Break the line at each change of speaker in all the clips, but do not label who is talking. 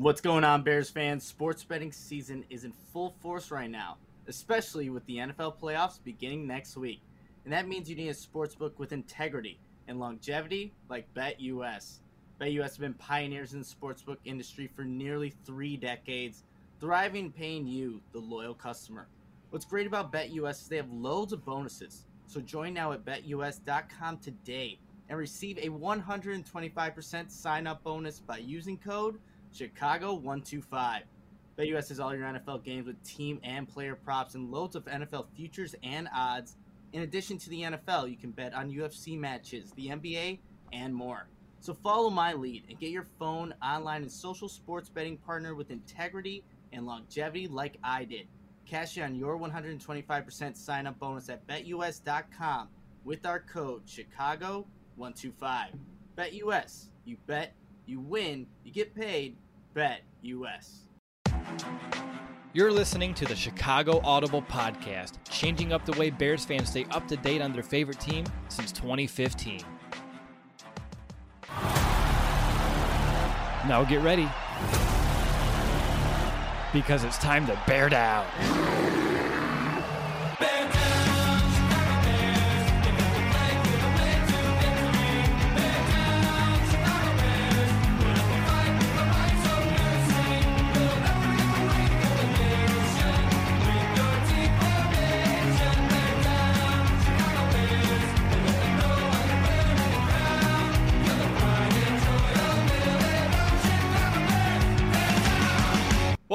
What's going on, Bears fans? Sports betting season is in full force right now, especially with the NFL playoffs beginning next week. And that means you need a sports book with integrity and longevity like BetUS. BetUS has been pioneers in the sportsbook industry for nearly three decades, thriving paying you, the loyal customer. What's great about BetUS is they have loads of bonuses. So join now at betus.com today and receive a 125% sign up bonus by using code Chicago 125. BetUS has all your NFL games with team and player props and loads of NFL futures and odds. In addition to the NFL, you can bet on UFC matches, the NBA, and more. So follow my lead and get your phone, online, and social sports betting partner with integrity and longevity like I did. Cash in on your 125% sign up bonus at betus.com with our code Chicago125. BetUS, you bet you win, you get paid. Bet US.
You're listening to the Chicago Audible Podcast, changing up the way Bears fans stay up to date on their favorite team since 2015. Now get ready. Because it's time to bear down.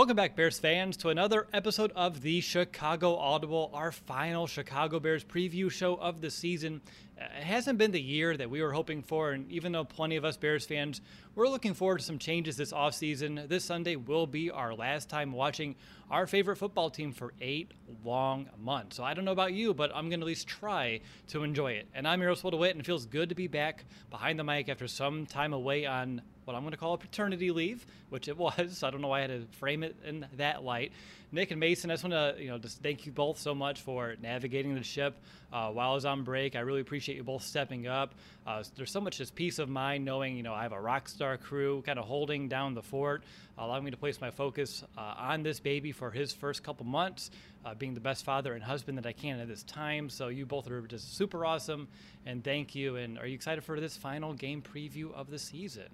Welcome back, Bears fans, to another episode of the Chicago Audible, our final Chicago Bears preview show of the season. Uh, it hasn't been the year that we were hoping for, and even though plenty of us Bears fans we're looking forward to some changes this offseason, this Sunday will be our last time watching our favorite football team for eight long months. So I don't know about you, but I'm going to at least try to enjoy it. And I'm Will DeWitt, and it feels good to be back behind the mic after some time away on what I'm going to call a paternity leave, which it was. I don't know why I had to frame it in that light. Nick and Mason, I just want to you know just thank you both so much for navigating the ship uh, while I was on break. I really appreciate you both stepping up. Uh, there's so much just peace of mind knowing you know I have a rock star crew kind of holding down the fort, allowing me to place my focus uh, on this baby for his first couple months, uh, being the best father and husband that I can at this time. So you both are just super awesome, and thank you. And are you excited for this final game preview of the season?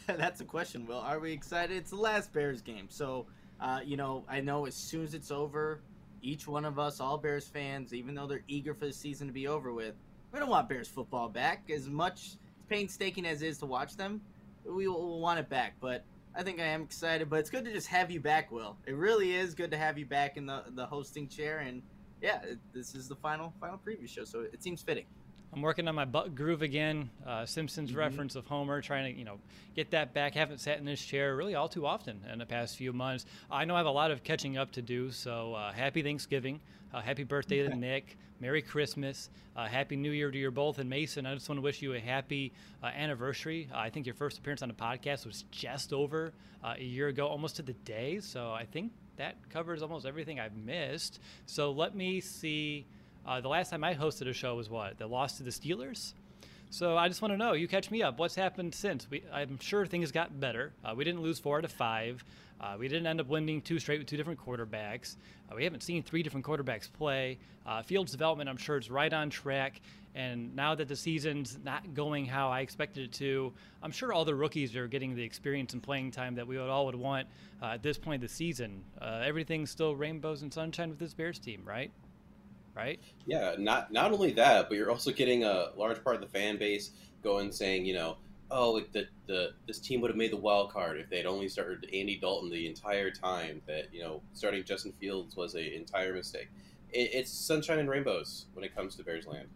That's a question, Will. Are we excited? It's the last Bears game. So, uh, you know, I know as soon as it's over, each one of us, all Bears fans, even though they're eager for the season to be over with, we don't want Bears football back. As much painstaking as it is to watch them, we will want it back. But I think I am excited. But it's good to just have you back, Will. It really is good to have you back in the, the hosting chair. And yeah, this is the final final preview show, so it seems fitting.
I'm working on my butt groove again. Uh, Simpsons mm-hmm. reference of Homer, trying to you know get that back. Haven't sat in this chair really all too often in the past few months. I know I have a lot of catching up to do. So uh, happy Thanksgiving, uh, happy birthday to Nick, Merry Christmas, uh, Happy New Year to you both, and Mason. I just want to wish you a happy uh, anniversary. Uh, I think your first appearance on the podcast was just over a year ago, almost to the day. So I think that covers almost everything I've missed. So let me see. Uh, the last time I hosted a show was what? The loss to the Steelers? So I just want to know, you catch me up. What's happened since? We, I'm sure things got better. Uh, we didn't lose four out of five. Uh, we didn't end up winning two straight with two different quarterbacks. Uh, we haven't seen three different quarterbacks play. Uh, Fields' development, I'm sure, is right on track. And now that the season's not going how I expected it to, I'm sure all the rookies are getting the experience and playing time that we would all would want uh, at this point of the season. Uh, everything's still rainbows and sunshine with this Bears team, right? Right?
Yeah. Not not only that, but you're also getting a large part of the fan base going saying, you know, oh, like the, the this team would have made the wild card if they'd only started Andy Dalton the entire time. That you know, starting Justin Fields was an entire mistake. It, it's sunshine and rainbows when it comes to Bears land.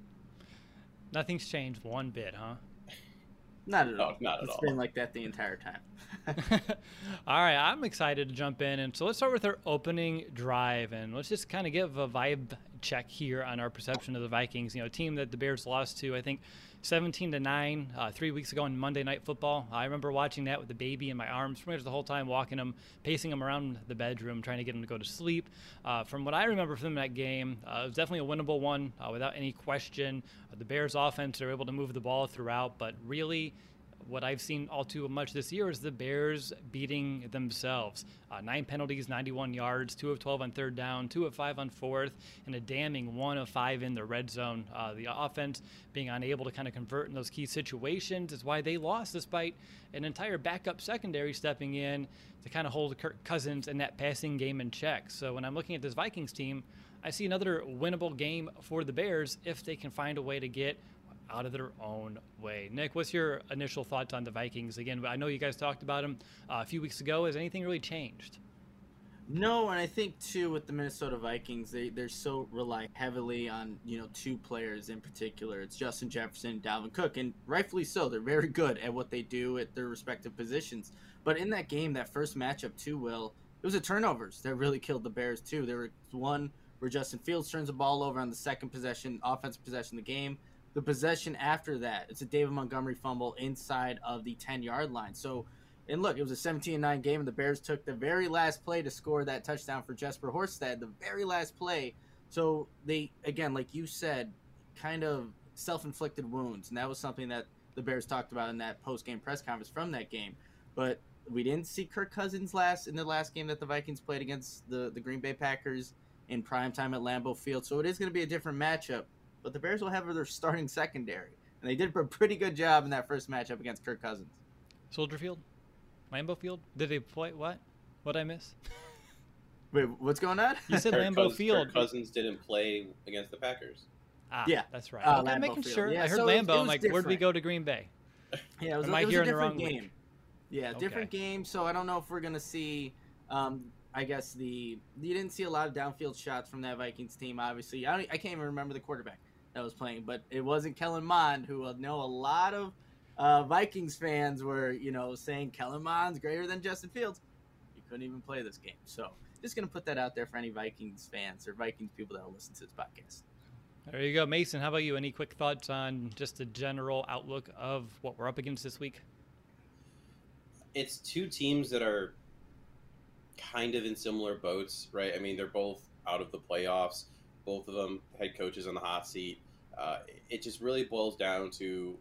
Nothing's changed one bit, huh?
Not at all.
No, not at
it's
all.
It's been like that the entire time.
all right, I'm excited to jump in. And so let's start with our opening drive. And let's just kind of give a vibe check here on our perception of the Vikings. You know, a team that the Bears lost to, I think, 17 to 9 uh, three weeks ago on Monday Night Football. I remember watching that with the baby in my arms pretty much the whole time, walking him, pacing him around the bedroom, trying to get him to go to sleep. Uh, from what I remember from that game, uh, it was definitely a winnable one uh, without any question. Uh, the Bears' offense they're able to move the ball throughout, but really, what I've seen all too much this year is the Bears beating themselves. Uh, nine penalties, 91 yards, two of 12 on third down, two of five on fourth, and a damning one of five in the red zone. Uh, the offense being unable to kind of convert in those key situations is why they lost, despite an entire backup secondary stepping in to kind of hold Kirk Cousins and that passing game in check. So when I'm looking at this Vikings team, I see another winnable game for the Bears if they can find a way to get out of their own way. Nick, what's your initial thoughts on the Vikings? Again, I know you guys talked about them uh, a few weeks ago. Has anything really changed?
No, and I think too with the Minnesota Vikings, they they're so rely heavily on you know two players in particular. It's Justin Jefferson, and Dalvin Cook, and rightfully so. They're very good at what they do at their respective positions. But in that game, that first matchup too, Will, it was a turnovers that really killed the Bears too. There was one where Justin Fields turns the ball over on the second possession, offensive possession of the game. The possession after that, it's a David Montgomery fumble inside of the 10 yard line. So, and look, it was a 17 9 game, and the Bears took the very last play to score that touchdown for Jesper Horsted, the very last play. So, they, again, like you said, kind of self inflicted wounds. And that was something that the Bears talked about in that post game press conference from that game. But we didn't see Kirk Cousins last in the last game that the Vikings played against the, the Green Bay Packers in prime time at Lambeau Field. So, it is going to be a different matchup but the Bears will have their starting secondary. And they did a pretty good job in that first matchup against Kirk Cousins.
Soldier Field? Lambeau Field? Did they play what? What I miss?
Wait, what's going on?
You said
Kirk
Lambeau
Cousins,
Field.
Kirk Cousins didn't play against the Packers.
Ah,
Yeah.
that's right.
Uh,
okay,
Lambeau
making
Field.
sure.
Yeah,
I heard
so it- it
Lambeau. I'm
was
like, where'd we go to Green Bay?
Yeah, it was,
Am
a,
I
it was
here
a
in the wrong
game.
week?
Yeah,
Okay.
different game. So I don't know if we're gonna see. Um, I guess the you didn't see a lot of downfield shots from that Vikings team. Obviously, I, don't, I can't even remember the quarterback that was playing, but it wasn't Kellen Mond, who I know a lot of uh, Vikings fans were, you know, saying Kellen Mond's greater than Justin Fields. He couldn't even play this game. So just gonna put that out there for any Vikings fans or Vikings people that will listen to this podcast.
There you go, Mason. How about you? Any quick thoughts on just the general outlook of what we're up against this week?
It's two teams that are kind of in similar boats, right? I mean, they're both out of the playoffs. Both of them head coaches on the hot seat. Uh, it just really boils down to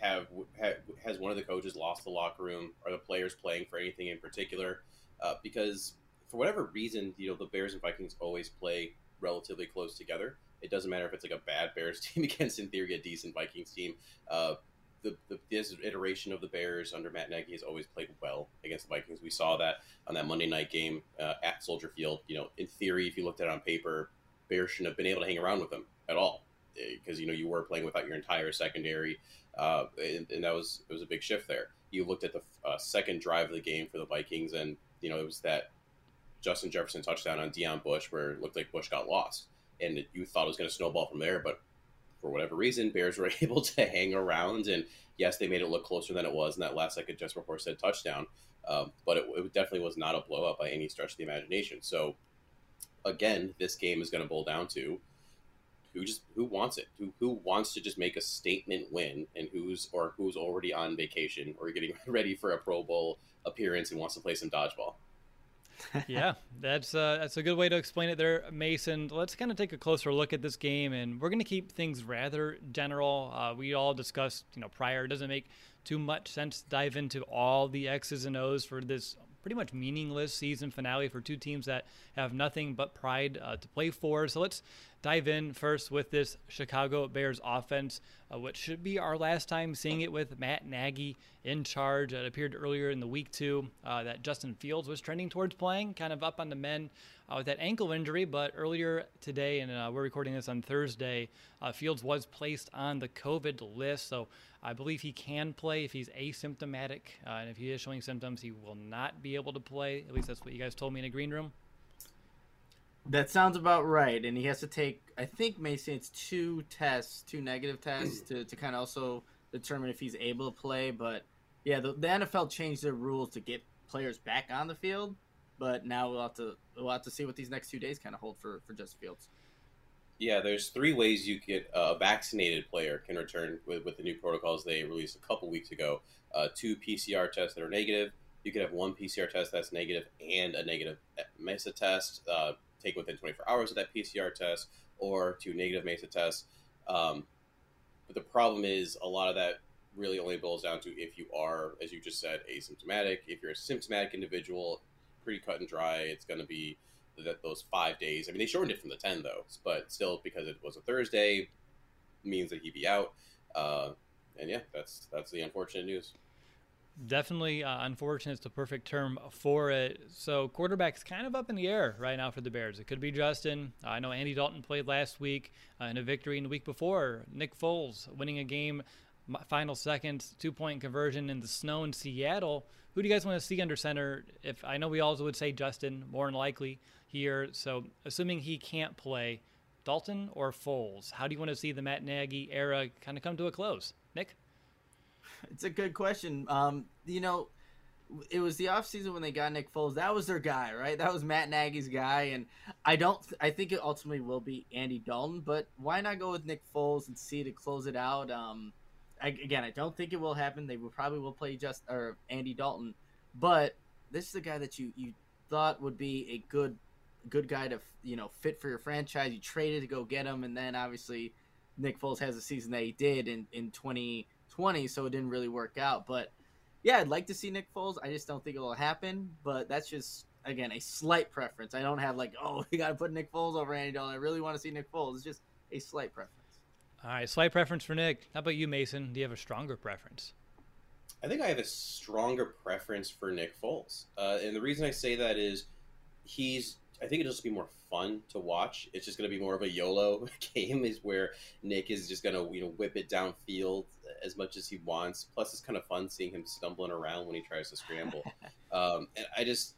have, have has one of the coaches lost the locker room? Are the players playing for anything in particular? Uh, because for whatever reason, you know, the Bears and Vikings always play relatively close together. It doesn't matter if it's like a bad Bears team against, in theory, a decent Vikings team. Uh, the, the this iteration of the Bears under Matt Nagy has always played well against the Vikings. We saw that on that Monday night game uh, at Soldier Field. You know, in theory, if you looked at it on paper, Bears shouldn't have been able to hang around with them at all because you know you were playing without your entire secondary, uh, and, and that was it was a big shift there. You looked at the uh, second drive of the game for the Vikings, and you know it was that Justin Jefferson touchdown on Deon Bush where it looked like Bush got lost, and you thought it was going to snowball from there, but for whatever reason, Bears were able to hang around, and yes, they made it look closer than it was in that last second just before said touchdown. Um, but it, it definitely was not a blowout by any stretch of the imagination. So, again, this game is going to boil down to who just who wants it, who who wants to just make a statement win, and who's or who's already on vacation or getting ready for a Pro Bowl appearance and wants to play some dodgeball.
yeah, that's uh, that's a good way to explain it there, Mason. Let's kind of take a closer look at this game, and we're going to keep things rather general. Uh, we all discussed, you know, prior. It doesn't make too much sense to dive into all the X's and O's for this pretty much meaningless season finale for two teams that have nothing but pride uh, to play for. So let's dive in first with this Chicago Bears offense, uh, which should be our last time seeing it with Matt Nagy in charge. It appeared earlier in the week, too, uh, that Justin Fields was trending towards playing, kind of up on the men uh, with that ankle injury. But earlier today, and uh, we're recording this on Thursday, uh, Fields was placed on the COVID list. So I believe he can play if he's asymptomatic. Uh, and if he is showing symptoms, he will not be able to play. At least that's what you guys told me in a green room.
That sounds about right. And he has to take, I think, Mason, it's two tests, two negative tests to, to kind of also determine if he's able to play. But yeah, the, the NFL changed their rules to get players back on the field. But now we'll have to we'll have to see what these next two days kind of hold for for Justin Fields.
Yeah, there's three ways you get uh, a vaccinated player can return with, with the new protocols they released a couple weeks ago. Uh, two PCR tests that are negative. You could have one PCR test that's negative and a negative MESA test. Uh, take within 24 hours of that PCR test or to negative MESA tests. Um, but the problem is a lot of that really only boils down to if you are, as you just said, asymptomatic. If you're a symptomatic individual, pretty cut and dry. It's going to be that those five days. I mean, they shortened it from the 10 though, but still because it was a Thursday means that he'd be out. Uh, and yeah, that's that's the unfortunate news.
Definitely uh, unfortunate is the perfect term for it. So quarterback's kind of up in the air right now for the Bears. It could be Justin. I know Andy Dalton played last week uh, in a victory in the week before. Nick Foles winning a game, final seconds, two point conversion in the snow in Seattle. Who do you guys want to see under center? If I know we also would say Justin, more than likely here. So assuming he can't play, Dalton or Foles? How do you want to see the Matt Nagy era kind of come to a close, Nick?
It's a good question. Um, you know, it was the offseason when they got Nick Foles. That was their guy, right? That was Matt Nagy's guy, and I don't. Th- I think it ultimately will be Andy Dalton, but why not go with Nick Foles and see to close it out? Um, I, again, I don't think it will happen. They will probably will play just or Andy Dalton, but this is a guy that you you thought would be a good good guy to you know fit for your franchise. You traded to go get him, and then obviously Nick Foles has a season that he did in in 2020, so it didn't really work out. But yeah, I'd like to see Nick Foles. I just don't think it will happen. But that's just again a slight preference. I don't have like oh we got to put Nick Foles over Andy Dalton. I really want to see Nick Foles. It's just a slight preference.
All right, slight preference for Nick. How about you, Mason? Do you have a stronger preference?
I think I have a stronger preference for Nick Foles, uh, and the reason I say that is he's I think it'll just be more fun to watch. It's just going to be more of a YOLO game, is where Nick is just going to you know whip it downfield as much as he wants. Plus, it's kind of fun seeing him stumbling around when he tries to scramble. um, and I just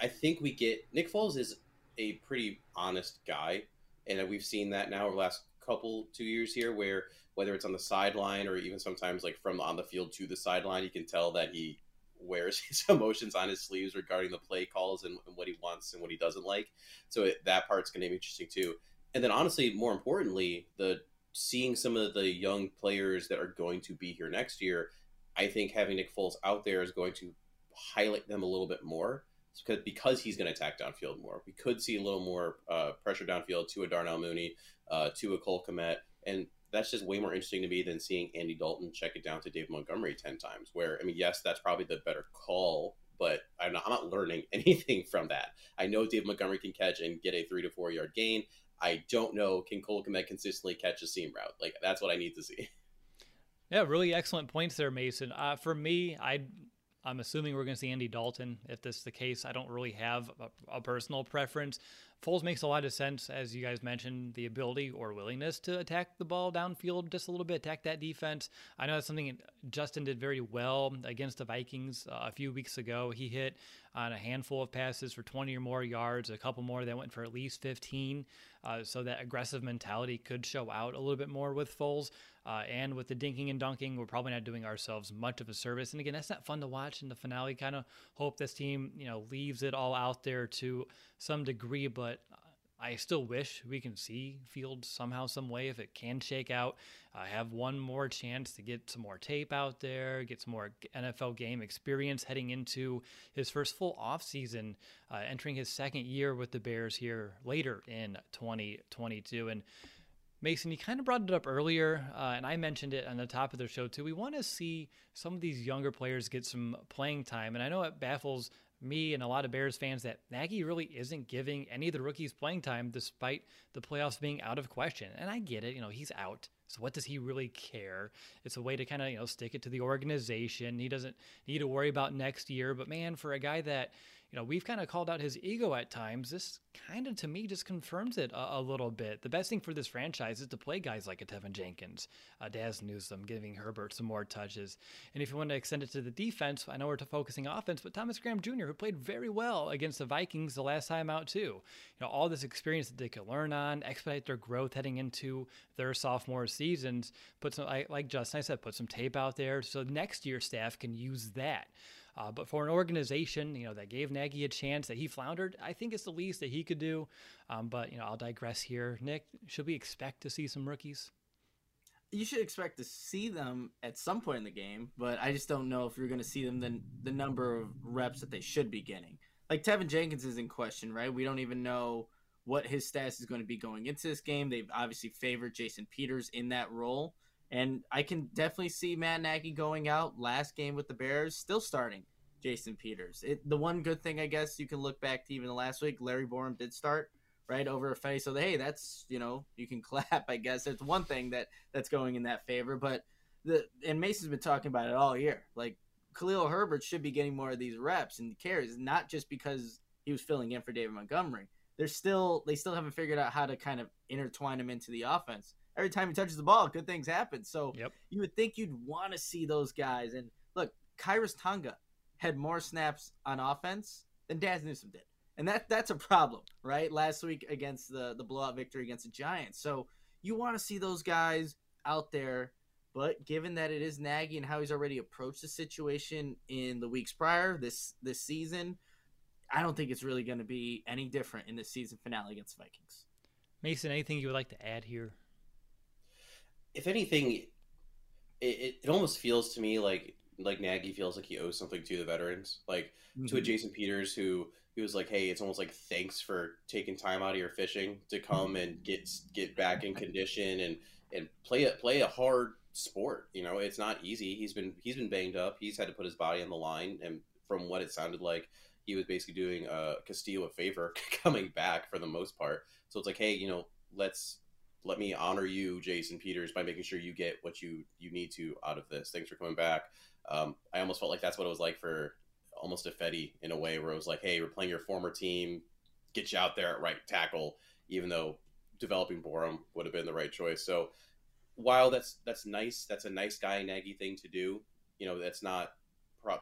I think we get Nick Foles is a pretty honest guy, and we've seen that now over the last couple two years here, where whether it's on the sideline or even sometimes like from on the field to the sideline, you can tell that he wears his emotions on his sleeves regarding the play calls and, and what he wants and what he doesn't like. So it, that part's going to be interesting too. And then honestly, more importantly, the seeing some of the young players that are going to be here next year, I think having Nick Foles out there is going to highlight them a little bit more because because he's going to attack downfield more. We could see a little more uh, pressure downfield to a Darnell Mooney, uh, to a Cole Kmet, and that's just way more interesting to me than seeing Andy Dalton check it down to Dave Montgomery 10 times. Where, I mean, yes, that's probably the better call, but I'm not, I'm not learning anything from that. I know Dave Montgomery can catch and get a three to four yard gain. I don't know can Cole Kmet consistently catch a seam route. Like, that's what I need to see.
Yeah, really excellent points there, Mason. Uh, for me, I I'm assuming we're going to see Andy Dalton. If this is the case, I don't really have a, a, personal preference. Foles makes a lot of sense, as you guys mentioned, the ability or willingness to attack the ball downfield just a little bit, attack that defense. I know that's something Justin did very well against the Vikings uh, a few weeks ago. He hit on a handful of passes for 20 or more yards, a couple more that went for at least 15. Uh, so that aggressive mentality could show out a little bit more with Foles. Uh, and with the dinking and dunking, we're probably not doing ourselves much of a service. And again, that's not fun to watch in the finale. Kind of hope this team, you know, leaves it all out there to some degree. But uh, I still wish we can see Fields somehow, some way, if it can shake out. Uh, have one more chance to get some more tape out there, get some more NFL game experience heading into his first full offseason, uh, entering his second year with the Bears here later in 2022. And Mason, you kind of brought it up earlier, uh, and I mentioned it on the top of the show too. We want to see some of these younger players get some playing time, and I know it baffles me and a lot of Bears fans that Nagy really isn't giving any of the rookies playing time despite the playoffs being out of question. And I get it, you know, he's out. So what does he really care? It's a way to kind of, you know, stick it to the organization. He doesn't need to worry about next year, but man, for a guy that you know, we've kind of called out his ego at times. This kind of, to me, just confirms it a, a, little bit. The best thing for this franchise is to play guys like a Teven Jenkins, uh, Dazz Newsome, giving Herbert some more touches. And if you want to extend it to the defense, I know we're focusing offense, but Thomas Graham Jr., who played very well against the Vikings the last time out, too. You know, all this experience that they could learn on, expedite their growth heading into their sophomore seasons, put some, like Justin I said, put some tape out there so next year staff can use that. Uh, but for an organization, you know, that gave Nagy a chance that he floundered, I think it's the least that he could do. Um, but you know, I'll digress here. Nick, should we expect to see some rookies?
You should expect to see them at some point in the game, but I just don't know if you're going to see them the the number of reps that they should be getting. Like Teven Jenkins is in question, right? We don't even know what his status is going to be going into this game. They've obviously favored Jason Peters in that role. And I can definitely see Matt Nagy going out last game with the Bears, still starting Jason Peters. It, the one good thing, I guess, you can look back to even the last week, Larry Borom did start right over Fetty. So hey, that's you know you can clap. I guess it's one thing that that's going in that favor. But the and Mason's been talking about it all year. Like Khalil Herbert should be getting more of these reps and carries, not just because he was filling in for David Montgomery. They're still they still haven't figured out how to kind of intertwine him into the offense every time he touches the ball, good things happen. So yep. you would think you'd want to see those guys. And look, Khyiris Tonga had more snaps on offense than Dazz Newsome did. And that that's a problem, right? Last week against the, the blowout victory against the Giants. So you want to see those guys out there. But given that it is Nagy and how he's already approached the situation in the weeks prior, this this season, I don't think it's really going to be any different in the season finale against the Vikings.
Mason, anything you would like to add here?
If anything, it, it, almost feels to me like like Nagy feels like he owes something to the veterans, like mm-hmm. to a Jason Peters who he was like, hey, it's almost like thanks for taking time out of your fishing to come and get get back in condition and and play a play a hard sport. You know, it's not easy. He's been he's been banged up. He's had to put his body on the line, and from what it sounded like, he was basically doing uh, Castillo a favor coming back for the most part. So it's like, hey, you know, let's let me honor you, Jason Peters, by making sure you get what you you need to out of this. Thanks for coming back. Um, I almost felt like that's what it was like for almost a Fetty in a way, where it was like, hey, we're playing your former team, get you out there at right tackle, even though developing Borom would have been the right choice. So while that's that's nice, that's a nice guy Nagy thing to do. You know, that's not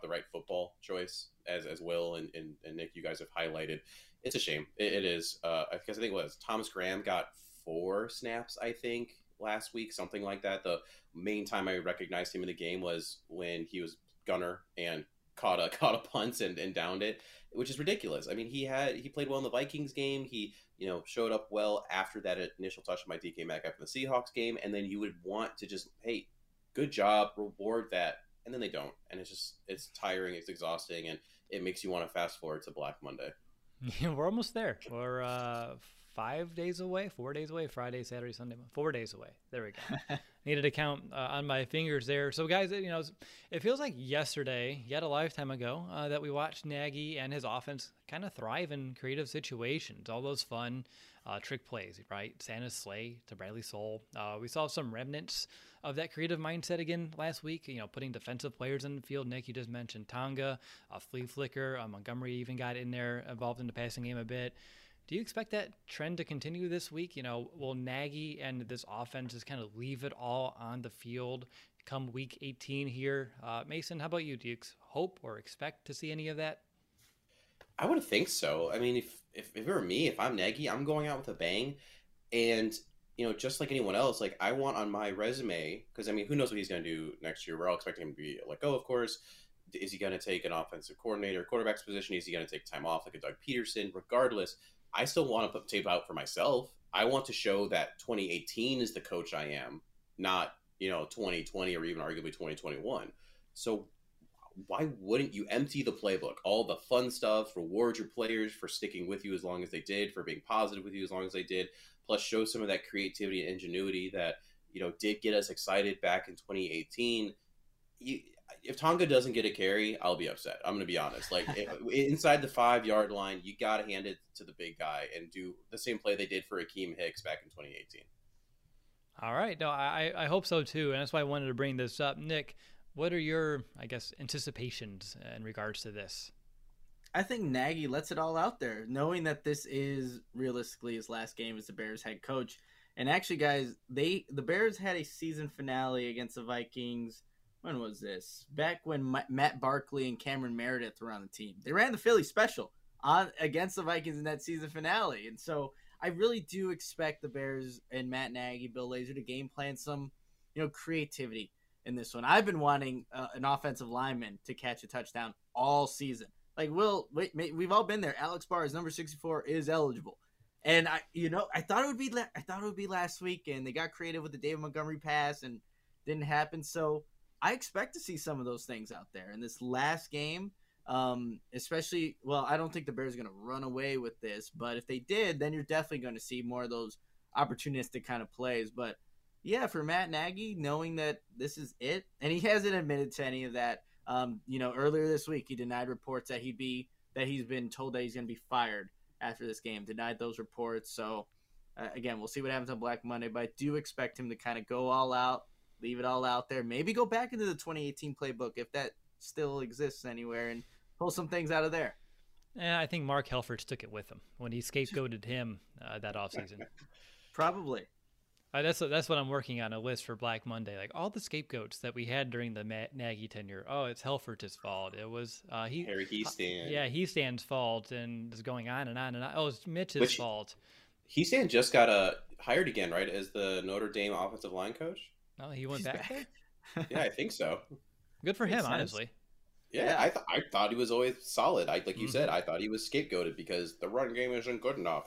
the right football choice, as as Will and, and, and Nick, you guys have highlighted. It's a shame. it, it is uh, because I think it was Thomas Graham got four snaps, I think, last week, something like that. The main time I recognized him in the game was when he was gunner and caught a caught a punt and, and downed it, which is ridiculous. I mean, he had he played well in the Vikings game. He you know showed up well after that initial touch by DK Metcalf in the Seahawks game, and then you would want to just hey, good job, reward that, and then they don't, and it's just it's tiring, it's exhausting, and it makes you want to fast forward to Black Monday.
Yeah, we're almost there. We're uh, five days away, four days away, Friday, Saturday, Sunday, four days away. There we go. Needed to count uh, on my fingers there. So, guys, you know, it feels like yesterday, yet a lifetime ago, uh, that we watched Nagy and his offense kind of thrive in creative situations. All those fun uh, trick plays, right? Santa's sleigh to Bradley Sowell. Uh, we saw some remnants of that creative mindset again last week. You know, putting defensive players in the field. Nick, you just mentioned Tonga, a flea flicker. Uh, Montgomery even got in there, involved in the passing game a bit. Do you expect that trend to continue this week? You know, will Nagy and this offense just kind of leave it all on the field come week 18 here? Uh, Mason, how about you? Do you hope or expect to see any of that?
I would think so. I mean, if, if, if it were me, if I'm Nagy, I'm going out with a bang. And, you know, just like anyone else, like I want on my resume, because I mean, who knows what he's going to do next year? We're all expecting him to be like, oh, of course. Is he going to take an offensive coordinator, quarterback's position? Is he going to take time off like a Doug Pederson? Regardless, I still want to put tape out for myself. I want to show that 2018 is the coach I am, not you know 2020 or even arguably 2021. So why wouldn't you empty the playbook? All the fun stuff, reward your players for sticking with you as long as they did, for being positive with you as long as they did, plus show some of that creativity and ingenuity that you know did get us excited back in 2018. You, if Tonga doesn't get a carry, I'll be upset. I'm going to be honest. Like inside the five yard line, you got to hand it to the big guy and do the same play they did for Akiem Hicks back in 2018.
All right. No, I, I hope so too. And that's why I wanted to bring this up. Nick, what are your, I guess, anticipations in regards to this?
I think Nagy lets it all out there, knowing that this is realistically his last game as the Bears head coach. And actually, guys, they the Bears had a season finale against the Vikings. When was this? Back when Matt Barkley and Cameron Meredith were on the team. They ran the Philly special on against the Vikings in that season finale, and so I really do expect the Bears and Matt Nagy, Bill Lazor to game plan some, you know, creativity in this one. I've been wanting uh, an offensive lineman to catch a touchdown all season. Like, Will, wait, we've all been there. Alex Bars, number sixty-four, is eligible, and I, you know, I thought it would be, I thought it would be last week, and they got creative with the David Montgomery pass, and didn't happen. So I expect to see some of those things out there in this last game. Um, especially, well, I don't think the Bears are going to run away with this, but if they did, then you're definitely going to see more of those opportunistic kind of plays. But yeah, for Matt Nagy, knowing that this is it, and he hasn't admitted to any of that. Um, you know, earlier this week he denied reports that he'd be that he's been told that he's going to be fired after this game. Denied those reports. So uh, again, we'll see what happens on Black Monday, but I do expect him to kind of go all out, leave it all out there, maybe go back into the 2018 playbook if that still exists anywhere, and pull some things out of there.
Yeah, I think Mark Helfrich took it with him when he scapegoated him uh, that offseason.
Probably.
Uh, that's that's what I'm working on a list for Black Monday. Like all the scapegoats that we had during the Ma- Nagy tenure. Oh, it's Helfrich's fault. It was uh, he
Harry Hiestand.
Uh, yeah, Hiestand's fault, and it's going on and on and on. Oh, it's Mitch's Which, fault.
Hiestand just got uh, hired again, right, as the Notre Dame offensive line coach.
Oh, he went back,
back? yeah, I think so.
Good for him, sense. honestly.
Yeah, I, th- I thought he was always solid. I like you mm-hmm. said, I thought he was scapegoated because the run game isn't good enough.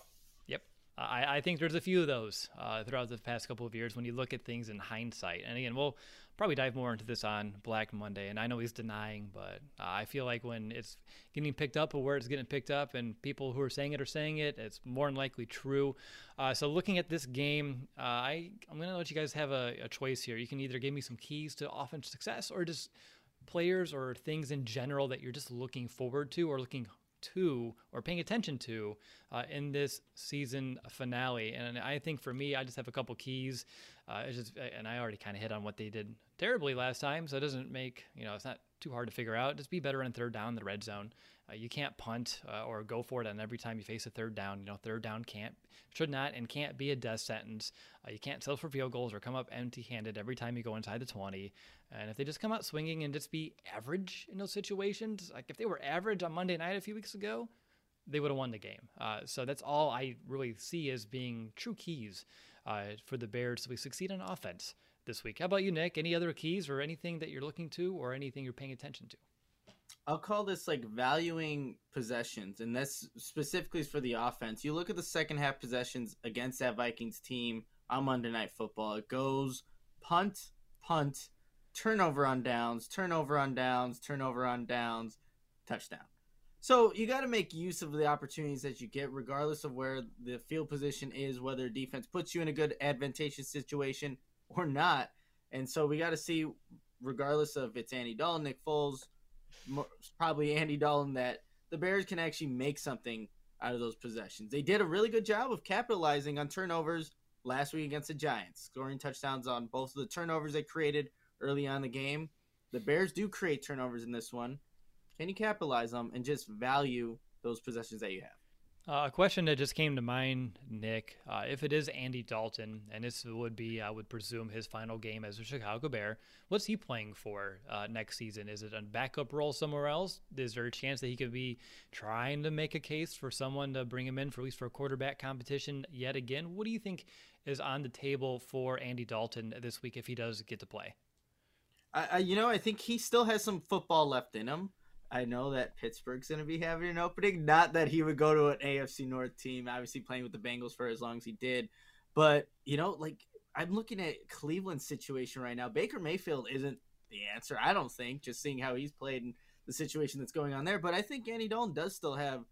Yep, I, I think there's a few of those uh, throughout the past couple of years when you look at things in hindsight. And again, we'll probably dive more into this on Black Monday. And I know he's denying, but uh, I feel like when it's getting picked up or where it's getting picked up, and people who are saying it are saying it, it's more than likely true. Uh, so looking at this game, uh, I I'm gonna let you guys have a, a choice here. You can either give me some keys to offense success or just players or things in general that you're just looking forward to or looking to or paying attention to uh, in this season finale. And I think for me, I just have a couple keys. Uh, just, and I already kind of hit on what they did terribly last time, so it doesn't make you know it's not too hard to figure out. Just be better in third down, the red zone. Uh, you can't punt uh, or go for it on every time you face a third down. You know, third down can't, should not, and can't be a death sentence. Uh, you can't settle for field goals or come up empty-handed every time you go inside the 20. And if they just come out swinging and just be average in those situations, like if they were average on Monday night a few weeks ago, they would have won the game. Uh, so that's all I really see as being true keys uh, for the Bears to be succeed on offense this week. How about you, Nick? Any other keys or anything that you're looking to or anything you're paying attention to?
I'll call this like valuing possessions, and this specifically for the offense. You look at the second half possessions against that Vikings team on Monday Night Football. It goes punt, punt, turnover on downs, turnover on downs, turnover on downs, touchdown. So you got to make use of the opportunities that you get, regardless of where the field position is, whether defense puts you in a good advantageous situation or not. And so we got to see, regardless of it's Andy Dalton, Nick Foles, probably Andy Dalton, that the Bears can actually make something out of those possessions. They did a really good job of capitalizing on turnovers last week against the Giants, scoring touchdowns on both of the turnovers they created early on the game. The Bears do create turnovers in this one. Can you capitalize them and just value those possessions that you have?
Uh, a question that just came to mind, Nick. Uh, if it is Andy Dalton, and this would be, I would presume, his final game as a Chicago Bear, what's he playing for uh, next season? Is it a backup role somewhere else? Is there a chance that he could be trying to make a case for someone to bring him in for at least for a quarterback competition yet again? What do you think is on the table for Andy Dalton this week if he does get to play?
I, I you know, I think he still has some football left in him. I know that Pittsburgh's going to be having an opening. Not that he would go to an AFC North team, obviously playing with the Bengals for as long as he did. But, you know, like I'm looking at Cleveland's situation right now. Baker Mayfield isn't the answer, I don't think, just seeing how he's played and the situation that's going on there. But I think Andy Dalton does still have,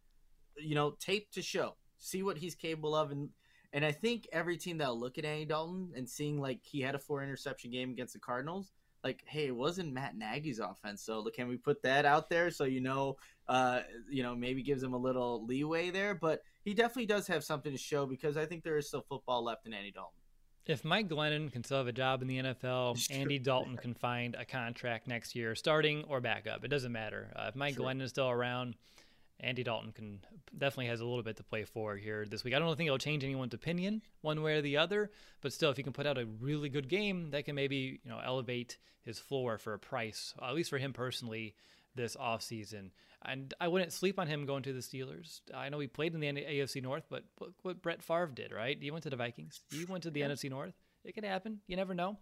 you know, tape to show, see what he's capable of. And, and I think every team that'll look at Andy Dalton and seeing like he had a four interception game against the Cardinals – like, hey, it wasn't Matt Nagy's offense. So can we put that out there so you know, uh, you know, maybe gives him a little leeway there. But he definitely does have something to show because I think there is still football left in Andy Dalton.
If Mike Glennon can still have a job in the NFL, Andy Dalton can find a contract next year, starting or backup. It doesn't matter. Uh, if Mike sure. Glennon is still around, Andy Dalton can definitely has a little bit to play for here this week. I don't think it'll change anyone's opinion one way or the other, but still, if he can put out a really good game, that can maybe you know elevate his floor for a price, at least for him personally this offseason. And I wouldn't sleep on him going to the Steelers. I know he played in the AFC North, but look what Brett Favre did, right? He went to the Vikings. He went to the. NFC North. It could happen. You never know.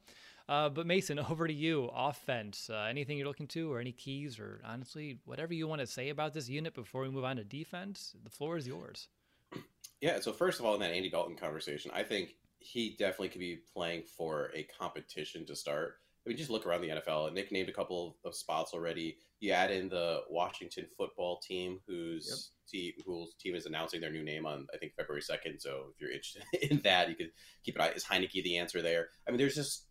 Uh, but Mason, over to you. Offense. Uh, anything you're looking to, or any keys, or honestly, whatever you want to say about this unit before we move on to defense. The floor is yours.
Yeah. So first of all, in that Andy Dalton conversation, I think he definitely could be playing for a competition to start. I mean, just look around the NFL. Nick named a couple of spots already. You add in the Washington football team, whose yep. team whose team is announcing their new name on I think February second. So if you're interested in that, you could keep an eye. Is Heinicke the answer there? I mean, there's just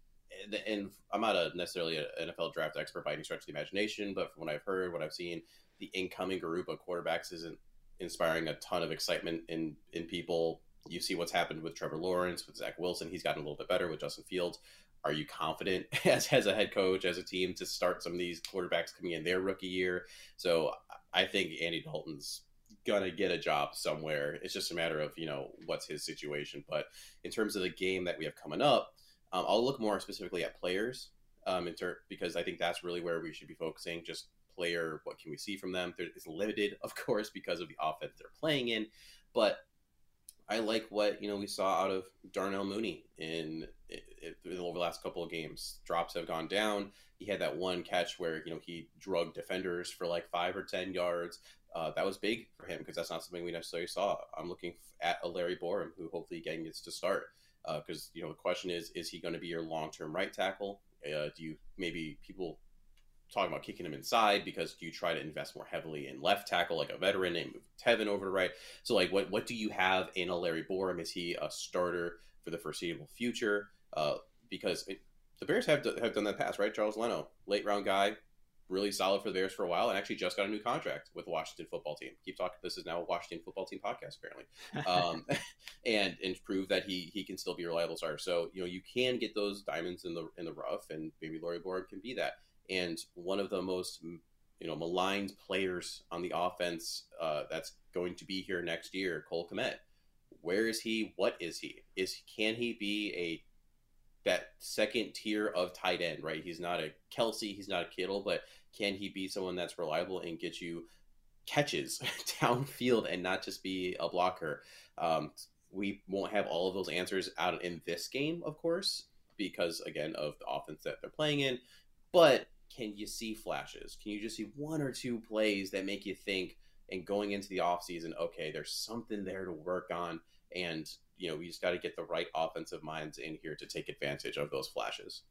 and I'm not a necessarily an NFL draft expert by any stretch of the imagination, but from what I've heard, what I've seen, the incoming group of quarterbacks isn't inspiring a ton of excitement in in people. You see what's happened with Trevor Lawrence, with Zach Wilson. He's gotten a little bit better with Justin Fields. Are you confident as as a head coach, as a team, to start some of these quarterbacks coming in their rookie year? So I think Andy Dalton's gonna get a job somewhere. It's just a matter of you know what's his situation. But in terms of the game that we have coming up um, I'll look more specifically at players um, in ter- because I think that's really where we should be focusing. Just player, what can we see from them? It's limited, of course, because of the offense they're playing in, but I like what you know we saw out of Darnell Mooney in, in, in, over the last couple of games. Drops have gone down. He had that one catch where you know he drug defenders for like five or ten yards. Uh, that was big for him because that's not something we necessarily saw. I'm looking at a Larry Borom who hopefully again gets to start because uh, you know the question is is he going to be your long term right tackle? Uh, do you maybe people talking about kicking him inside because do you try to invest more heavily in left tackle like a veteran and move Teven over to right? So like what what do you have in a Larry Borom? Is he a starter for the foreseeable future? Uh, because it, the Bears have have done that pass right? Charles Leno, late round guy, really solid for the Bears for a while, and actually just got a new contract with the Washington Football Team. Keep talking. This is now a Washington Football Team podcast, apparently, um, and and prove that he he can still be a reliable starter. So you know you can get those diamonds in the in the rough, and maybe Larry Borom can be that. And one of the most you know maligned players on the offense uh, that's going to be here next year, Cole Kmet. Where is he? What is he? Is can he be a that second tier of tight end, right? He's not a Kelce, he's not a Kittle, but can he be someone that's reliable and get you catches downfield and not just be a blocker? Um, we won't have all of those answers out in this game, of course, because again of the offense that they're playing in. But can you see flashes? Can you just see one or two plays that make you think? And going into the offseason, okay, there's something there to work on, and you know we just got to get the right offensive minds in here to take advantage of those flashes.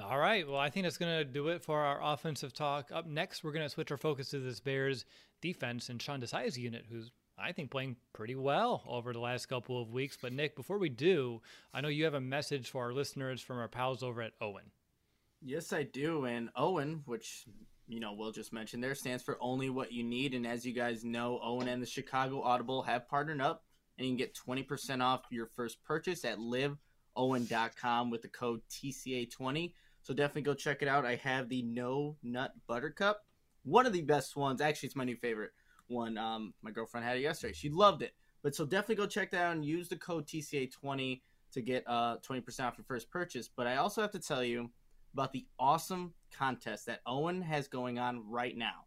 All right. Well, I think that's going to do it for our offensive talk. Up next, we're going to switch our focus to this Bears defense and Sean Desai's unit, who's I think playing pretty well over the last couple of weeks. But Nick, before we do, I know you have a message for our listeners from our pals over at OWYN.
Yes, I do. And OWYN, which you know we'll just mention there, stands for only what you need. And as you guys know, OWYN and the Chicago Audible have partnered up, and you can get twenty percent off your first purchase at liveowyn.com with the code TCA20. So definitely go check it out. I have the No Nut Buttercup, one of the best ones. Actually, it's my new favorite one. Um, my girlfriend had it yesterday. She loved it. But so definitely go check that out and use the code TCA20 to get uh 20% off your first purchase. But I also have to tell you about the awesome contest that OWYN has going on right now.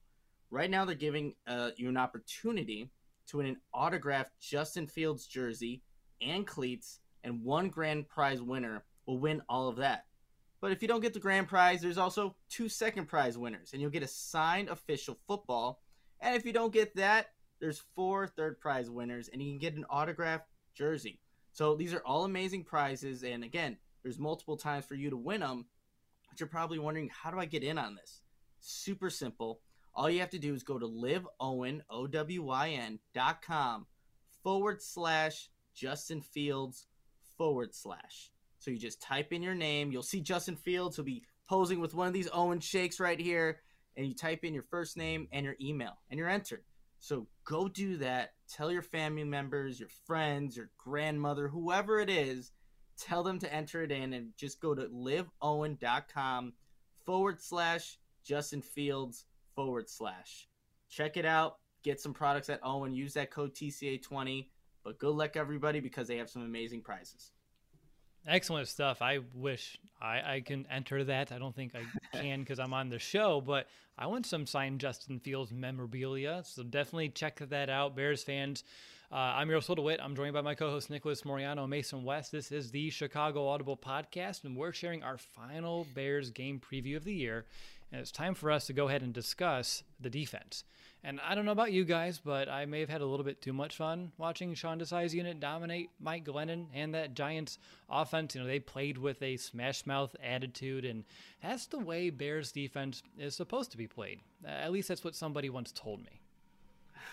Right now, they're giving uh, you an opportunity to win an autographed Justin Fields jersey and cleats, and one grand prize winner will win all of that. But if you don't get the grand prize, there's also two second prize winners, and you'll get a signed official football. And if you don't get that, there's four third prize winners, and you can get an autographed jersey. So these are all amazing prizes, and again, there's multiple times for you to win them. But you're probably wondering, how do I get in on this? Super simple. All you have to do is go to liveowyn, O-W-Y-N, dot com forward slash Justin Fields forward slash. So you just type in your name. You'll see Justin Fields. He'll be posing with one of these OWYN shakes right here. And you type in your first name and your email, and you're entered. So go do that. Tell your family members, your friends, your grandmother, whoever it is, tell them to enter it in and just go to liveowyn.com forward slash Justin Fields forward slash. Check it out. Get some products at OWYN. Use that code TCA20. But good luck, everybody, because they have some amazing prizes.
Excellent stuff. I wish I, I can enter that. I don't think I can because I'm on the show, but I want some signed Justin Fields memorabilia. So definitely check that out, Bears fans. Uh, I'm your host. I'm joined by my co host, Nicholas Moreano, Mason West. This is the Chicago Audible Podcast, and we're sharing our final Bears game preview of the year. And it's time for us to go ahead and discuss the defense. And I don't know about you guys, but I may have had a little bit too much fun watching Sean Desai's unit dominate Mike Glennon and that Giants offense. You know, they played with a smash mouth attitude, and that's the way Bears defense is supposed to be played. At least that's what somebody once told me.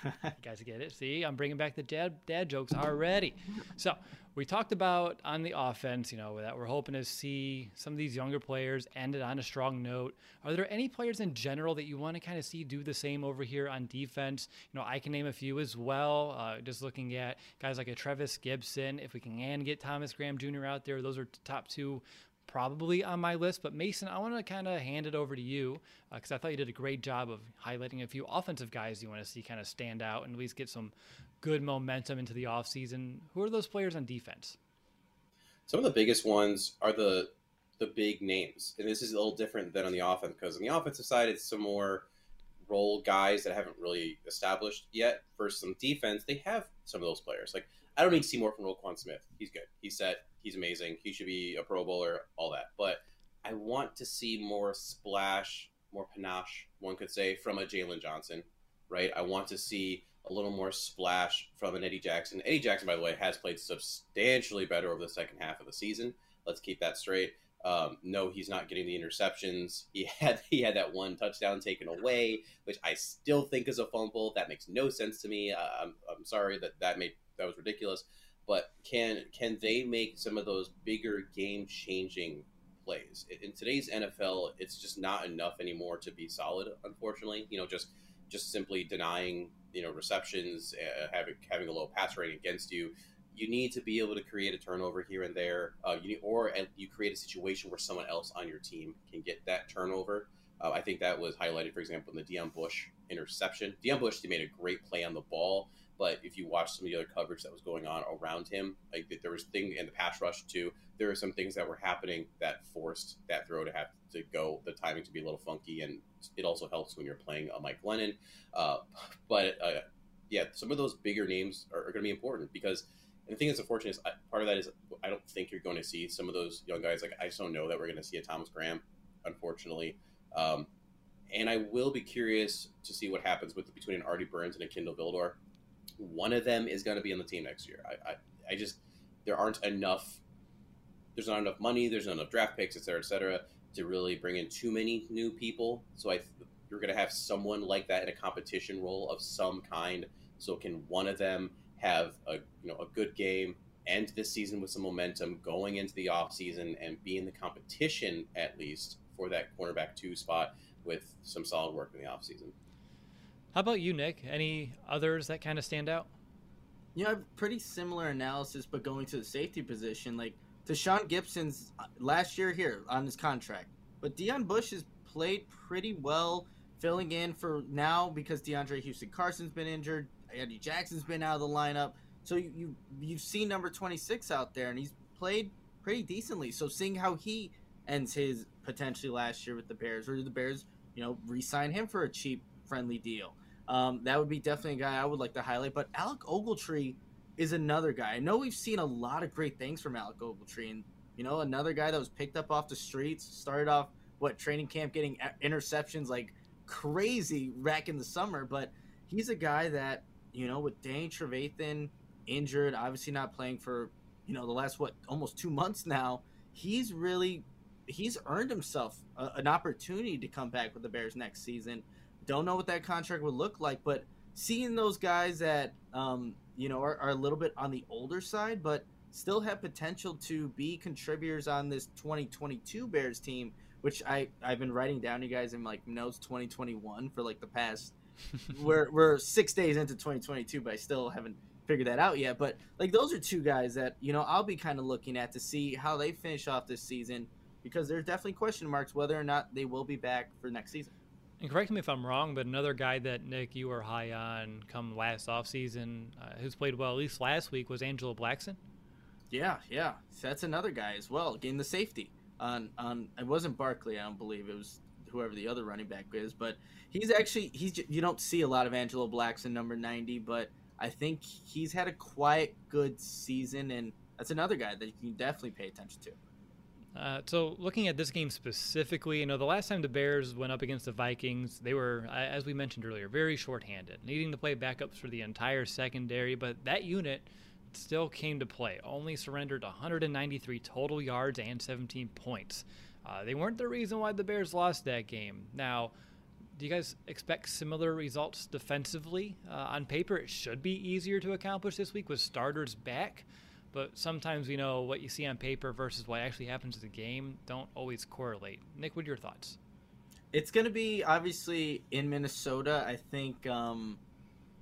You guys get it? See, I'm bringing back the dad dad jokes already. So we talked about on the offense, you know, that we're hoping to see some of these younger players end it on a strong note. Are there any players in general that you want to kind of see do the same over here on defense? You know, I can name a few as well. Uh, just looking at guys like a Trevis Gipson, if we can and get Thomas Graham Jr. out there, those are top two probably on my list. But Mason, I want to kind of hand it over to you because uh, I thought you did a great job of highlighting a few offensive guys you want to see kind of stand out and at least get some good momentum into the offseason. Who are those players on defense?
Some of the biggest ones are the the big names, and this is a little different than on the offense because on the offensive side, it's some more role guys that haven't really established yet. For some defense, they have some of those players. Like I don't need to see more from Roquan Smith. He's good. He's set. He's amazing. He should be a Pro Bowler. All that. But I want to see more splash, more panache, one could say, from a Jaylon Johnson. Right. I want to see a little more splash from an Eddie Jackson. Eddie Jackson, by the way, has played substantially better over the second half of the season. Let's keep that straight. Um, no, he's not getting the interceptions. He had he had that one touchdown taken away, which I still think is a fumble. That makes no sense to me. Uh, I'm, I'm sorry that that made that was ridiculous. But can can they make some of those bigger game changing plays in today's NFL? It's just not enough anymore to be solid. Unfortunately, you know, just just simply denying you know receptions, uh, having having a low pass rating against you. You need to be able to create a turnover here and there, uh, you need, or you create a situation where someone else on your team can get that turnover. Uh, I think that was highlighted, for example, in the Deon Bush interception. Deon Bush made a great play on the ball, but if you watch some of the other coverage that was going on around him, like there was thing in the pass rush too. There were some things that were happening that forced that throw to have to go, the timing to be a little funky, and it also helps when you're playing a Mike Glennon. Uh, but uh, yeah, some of those bigger names are, are going to be important because. And the thing that's unfortunate is part of that is I don't think you're going to see some of those young guys. Like I just don't know that we're going to see a Thomas Graham, unfortunately. Um, and I will be curious to see what happens with between an Artie Burns and a Kindle Vildor one of them is going to be on the team next year. I, I, I just there aren't enough. There's not enough money. There's not enough draft picks, et cetera, et cetera, to really bring in too many new people. So I, you're going to have someone like that in a competition role of some kind. So can one of them have a you know a good game, end this season with some momentum, going into the off season, and be in the competition at least for that cornerback two spot with some solid work in the off season.
How about you, Nick? Any others that kind of stand out?
You know, pretty similar analysis, but going to the safety position, like Tashaun Gipson's uh, last year here on his contract, but Deon Bush has played pretty well, filling in for now because DeAndre Houston Carson's been injured, Eddie Jackson's been out of the lineup. So you, you you've seen number 26 out there, and he's played pretty decently. So seeing how he ends his potentially last year with the Bears, or do the Bears, you know, re-sign him for a cheap friendly deal. Um, that would be definitely a guy I would like to highlight. But Alec Ogletree is another guy. I know we've seen a lot of great things from Alec Ogletree, and You know, another guy that was picked up off the streets, started off what training camp getting interceptions like crazy back in the summer, but he's a guy that you know with Danny Trevathan injured, obviously not playing for you know the last what almost two months now. He's really he's earned himself a, an opportunity to come back with the Bears next season. Don't know what that contract would look like, but seeing those guys that um, you know are, are a little bit on the older side, but still have potential to be contributors on this 2022 Bears team, which I I've been writing down you guys in like notes 2021 for like the past. we're we're six days into 2022, but I still haven't figured that out yet. But like those are two guys that you know I'll be kind of looking at to see how they finish off this season because there's definitely question marks whether or not they will be back for next season.
And correct me if I'm wrong, but another guy that Nick you were high on come last offseason, uh, who's played well at least last week was Angelo Blackson.
Yeah, yeah, that's another guy as well. Getting the safety on on it wasn't Barkley, I don't believe it was whoever the other running back is, but he's actually he's you don't see a lot of Angelo Blackson number ninety, but I think he's had a quiet good season, and that's another guy that you can definitely pay attention to.
Uh, so, looking at this game specifically, you know, the last time the Bears went up against the Vikings, they were, as we mentioned earlier, very shorthanded, needing to play backups for the entire secondary. But that unit still came to play, only surrendered 193 total yards and 17 points. Uh, they weren't the reason why the Bears lost that game. Now, do you guys expect similar results defensively? Uh, on paper, it should be easier to accomplish this week with starters back, but sometimes you know what you see on paper versus what actually happens in the game don't always correlate. Nick, what are your thoughts?
It's going to be obviously in Minnesota. I think um,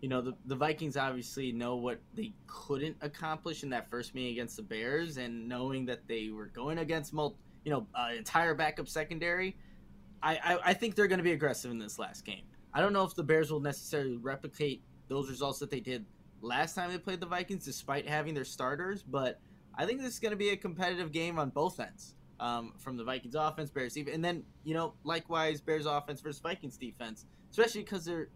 you know, the, the Vikings obviously know what they couldn't accomplish in that first meeting against the Bears, and knowing that they were going against, multi, you know, uh, entire backup secondary, I, I, I think they're going to be aggressive in this last game. I don't know if the Bears will necessarily replicate those results that they did last time they played the Vikings, despite having their starters, but I think this is going to be a competitive game on both ends. Um, from the Vikings offense, Bears defense, and then you know likewise Bears offense versus Vikings defense, especially because they're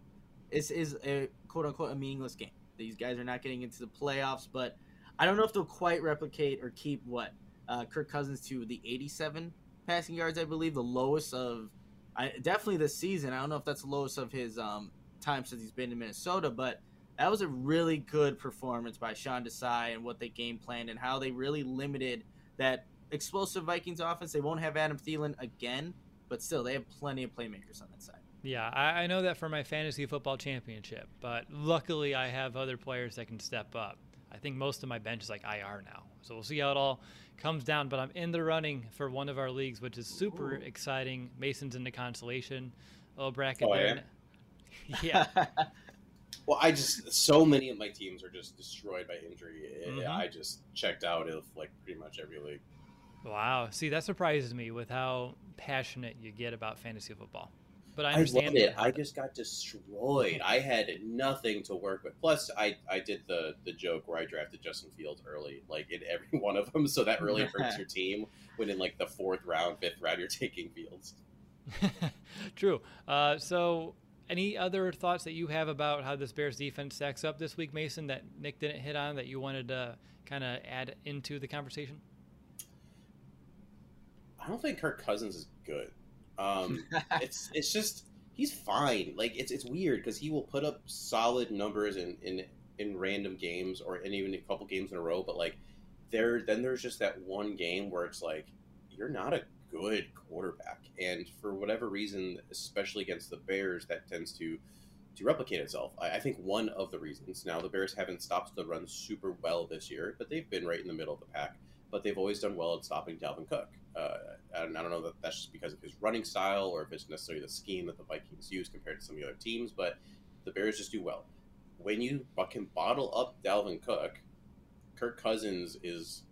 this is a quote unquote a meaningless game. These guys are not getting into the playoffs, but I don't know if they'll quite replicate or keep what uh, Kirk Cousins to the 87 passing yards, I believe, the lowest of I, definitely this season. I don't know if that's the lowest of his um, time since he's been in Minnesota, but that was a really good performance by Sean Desai and what they game planned and how they really limited that explosive Vikings offense. They won't have Adam Thielen again, but still, they have plenty of playmakers on that side.
Yeah, I, I, know that for my fantasy football championship, but luckily I have other players that can step up. I think most of my bench is like IR now, so we'll see how it all comes down. But I'm in the running for one of our leagues, which is super Ooh. exciting. Mason's in the consolation, little bracket oh, there.
Yeah. well, I just so many of my teams are just destroyed by injury. Mm-hmm. I just checked out of like pretty much every league.
Wow. See, that surprises me with how passionate you get about fantasy football. But I understand.
I it. I just got destroyed. I had nothing to work with. Plus, I, I did the the joke where I drafted Justin Fields early, like in every one of them, so that really hurts your team when in like the fourth round, fifth round, you're taking Fields.
True. Uh, so, any other thoughts that you have about how this Bears defense stacks up this week, Mason? That Nick didn't hit on that you wanted to kind of add into the conversation?
I don't think Kirk Cousins is good. Um, it's it's just he's fine. Like it's it's weird because he will put up solid numbers in in in random games or in even a couple games in a row, but like there then there's just that one game where it's like you're not a good quarterback, and for whatever reason, especially against the Bears, that tends to to replicate itself. I, I, think one of the reasons now the Bears haven't stopped the run super well this year, but they've been right in the middle of the pack. But they've always done well at stopping Dalvin Cook. Uh, and I don't know that that's just because of his running style or if it's necessarily the scheme that the Vikings use compared to some of the other teams, but the Bears just do well. When you can bottle up Dalvin Cook, Kirk Cousins is,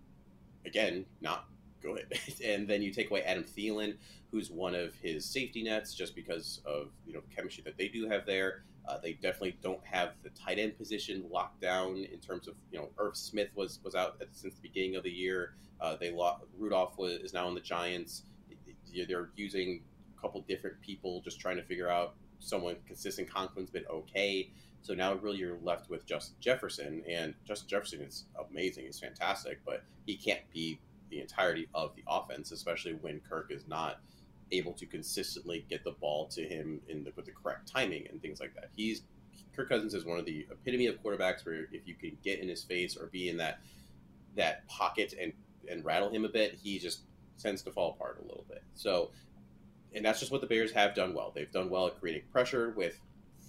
again, not good. and then you take away Adam Thielen, who's one of his safety nets just because of you know chemistry that they do have there. Uh, they definitely don't have the tight end position locked down in terms of you know Irv Smith was was out since the beginning of the year. Uh, they lost, Rudolph was, is now in the Giants. They're using a couple different people, just trying to figure out someone consistent. Conklin's been okay, so now really you're left with Justin Jefferson, and Justin Jefferson is amazing. He's fantastic, but he can't be the entirety of the offense, especially when Kirk is not able to consistently get the ball to him in the, with the correct timing and things like that. He's Kirk Cousins is one of the epitome of quarterbacks where if you can get in his face or be in that that pocket and and rattle him a bit, he just tends to fall apart a little bit. So, and that's just what the Bears have done well. They've done well at creating pressure with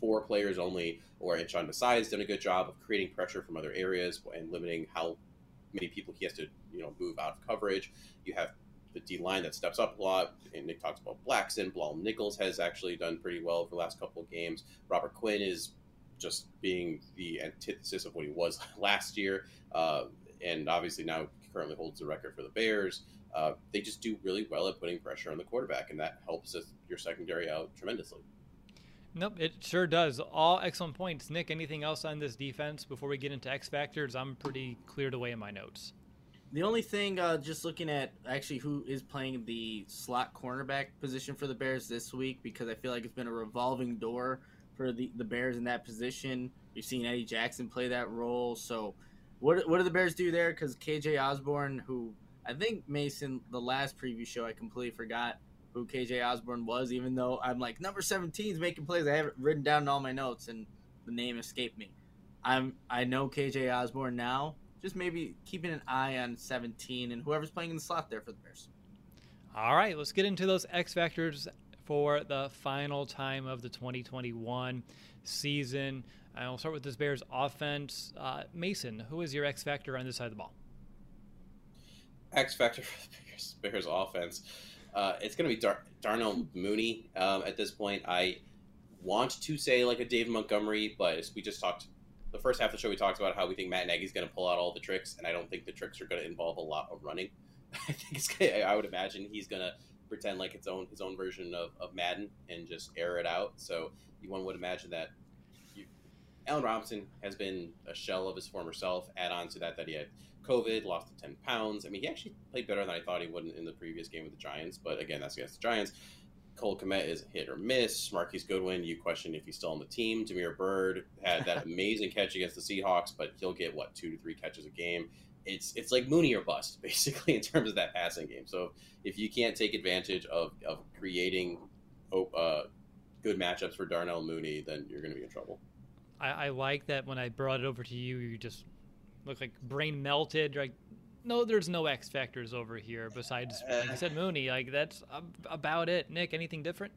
four players only, or and Sean has done a good job of creating pressure from other areas and limiting how many people he has to you know move out of coverage. You have the D line that steps up a lot. And Nick talks about Blackson. Bilal Nichols has actually done pretty well for the last couple of games. Robert Quinn is just being the antithesis of what he was last year. Uh, and obviously now currently holds the record for the Bears. Uh, they just do really well at putting pressure on the quarterback, and that helps your secondary out tremendously.
Nope, it sure does. All excellent points. Nick, anything else on this defense before we get into X factors? I'm pretty cleared away in my notes.
The only thing, uh, just looking at actually who is playing the slot cornerback position for the Bears this week, because I feel like it's been a revolving door for the, the Bears in that position. We've seen Eddie Jackson play that role. So, what what do the Bears do there? Because KJ Osborn, who I think Mason, the last preview show, I completely forgot who KJ Osborn was, even though I'm like number 17 is making plays. I have it written down in all my notes, and the name escaped me. I'm I know KJ Osborn now, just maybe keeping an eye on 17 and whoever's playing in the slot there for the Bears.
All right, let's get into those X factors for the final time of the 2021 season. I'll start with this Bears offense. Uh, Mason, who is your X factor on this side of the ball?
X factor for the Bears, Bears offense. Uh, it's going to be Dar- Darnell Mooney um, at this point. I want to say like a David Montgomery, but we just talked the first half of the show, we talked about how we think Matt Nagy's going to pull out all the tricks, and I don't think the tricks are going to involve a lot of running. I think it's gonna, I would imagine he's going to pretend like its own his own version of, of Madden and just air it out. So one would imagine that you, Robinson has been a shell of his former self. Add on to that that he had COVID, lost to ten pounds. I mean, he actually played better than I thought he would in the previous game with the Giants. But again, that's against the Giants. Cole Kmet is hit or miss. Marquise Goodwin, you question if he's still on the team. Damiere Byrd had that amazing catch against the Seahawks, but he'll get what two to three catches a game. It's it's like Mooney or bust basically in terms of that passing game. So if you can't take advantage of of creating uh, good matchups for Darnell Mooney, then you're going to be in trouble.
I, I like that when I brought it over to you, you just look like brain melted. Like no, there's no X factors over here besides, like you said, Mooney. Like that's about it. Nick, anything different?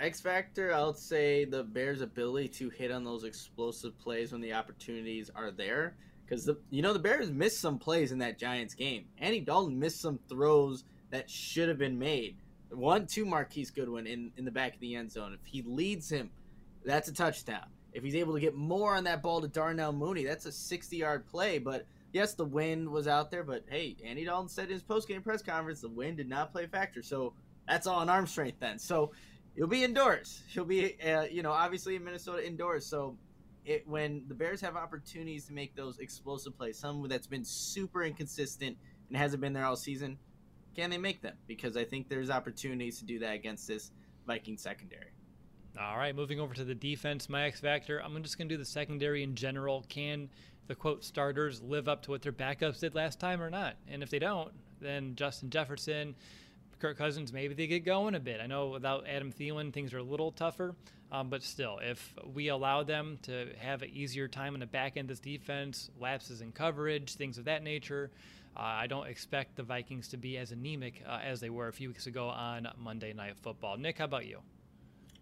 X factor, I would say the Bears' ability to hit on those explosive plays when the opportunities are there. Because the you know the Bears missed some plays in that Giants game. Andy Dalton missed some throws that should have been made. One to Marquise Goodwin in, in the back of the end zone. If he leads him, that's a touchdown. If he's able to get more on that ball to Darnell Mooney, that's a 60 yard play. But yes, the wind was out there, but hey, Andy Dalton said in his post game press conference the wind did not play a factor. So that's all on arm strength then. So you'll be indoors. He'll be, uh, you know, obviously in Minnesota indoors. So it when the Bears have opportunities to make those explosive plays, some that's been super inconsistent and hasn't been there all season, can they make them? Because I think there's opportunities to do that against this Viking secondary.
All right, moving over to the defense, my X factor. I'm just going to do the secondary in general. Can the quote starters live up to what their backups did last time or not? And if they don't, then Justin Jefferson, Kirk Cousins, maybe they get going a bit. I know without Adam Thielen, things are a little tougher, um, but still, if we allow them to have an easier time in the back end of this defense, lapses in coverage, things of that nature, uh, I don't expect the Vikings to be as anemic uh, as they were a few weeks ago on Monday Night Football. Nick, how about you?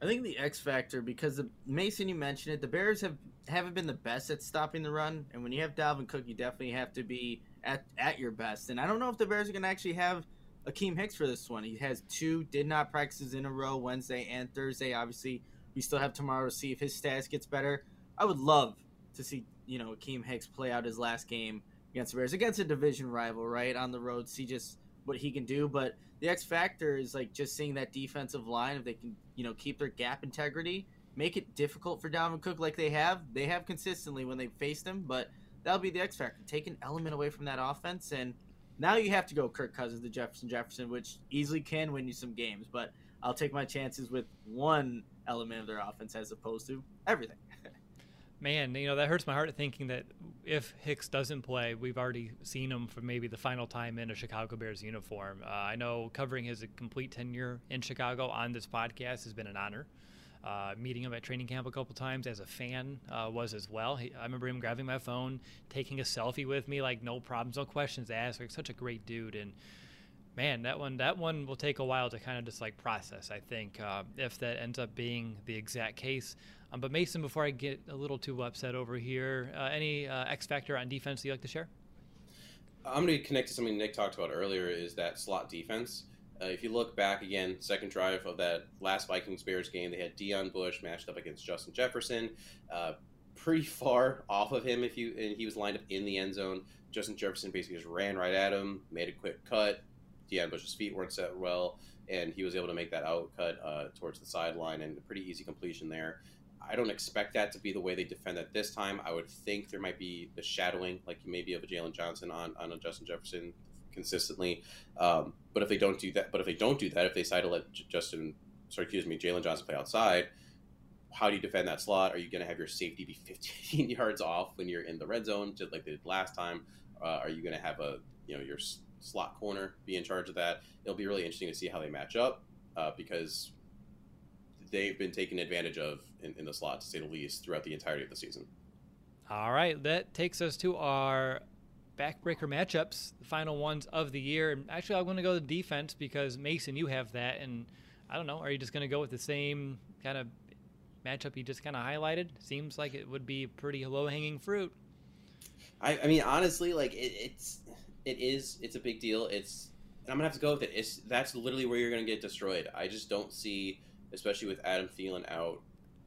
I think the X factor because the, Mason, you mentioned it. The Bears have haven't been the best at stopping the run, and when you have Dalvin Cook, you definitely have to be at at your best. And I don't know if the Bears are going to actually have Akiem Hicks for this one. He has two did not practices in a row Wednesday and Thursday. Obviously, we still have tomorrow to see if his status gets better. I would love to see you know Akiem Hicks play out his last game against the Bears against a division rival, right on the road. See just what he can do, but the X factor is like just seeing that defensive line if they can you know keep their gap integrity, make it difficult for Dalvin Cook like they have. They have consistently when they faced him, but that'll be the X factor. Take an element away from that offense, and now you have to go Kirk Cousins to Jefferson Jefferson, which easily can win you some games. But I'll take my chances with one element of their offense as opposed to everything.
Man, you know that hurts my heart thinking that if Hicks doesn't play, we've already seen him for maybe the final time in a Chicago Bears uniform. Uh, I know covering his complete tenure in Chicago on this podcast has been an honor. Uh, meeting him at training camp a couple times as a fan uh, was as well. He, I remember him grabbing my phone, taking a selfie with me, like no problems, no questions asked. Like such a great dude, and man, that one that one will take a while to kind of just like process. I think uh, if that ends up being the exact case. Um, but Mason, before I get a little too upset over here, uh, any uh, X factor on defense you like to share?
I'm going to connect to something Nick talked about earlier. Is that slot defense? Uh, if you look back again, second drive of that last Vikings Bears game, they had Deon Bush matched up against Justin Jefferson, uh, pretty far off of him. If you and he was lined up in the end zone, Justin Jefferson basically just ran right at him, made a quick cut. Deon Bush's feet weren't set well, and he was able to make that out cut uh, towards the sideline and a pretty easy completion there. I don't expect that to be the way they defend that this time. I would think there might be the shadowing, like maybe of a Jaylon Johnson on, on a Justin Jefferson consistently. Um, but if they don't do that, but if they don't do that, if they decide to let Justin, sorry, excuse me, Jaylon Johnson play outside, how do you defend that slot? Are you going to have your safety be 15 yards off when you're in the red zone, just like they did last time? Uh, are you going to have a, you know, your slot corner be in charge of that? It'll be really interesting to see how they match up uh, because they've been taken advantage of in, in the slot, to say the least, throughout the entirety of the season.
All right, that takes us to our backbreaker matchups, the final ones of the year. And actually, I'm going to go to defense because Mason, you have that, and I don't know. Are you just going to go with the same kind of matchup you just kind of highlighted? Seems like it would be pretty low hanging fruit.
I, I, mean, honestly, like it, it's it is it's a big deal. It's I'm gonna have to go with it. It's that's literally where you're gonna get destroyed. I just don't see especially with Adam Thielen out,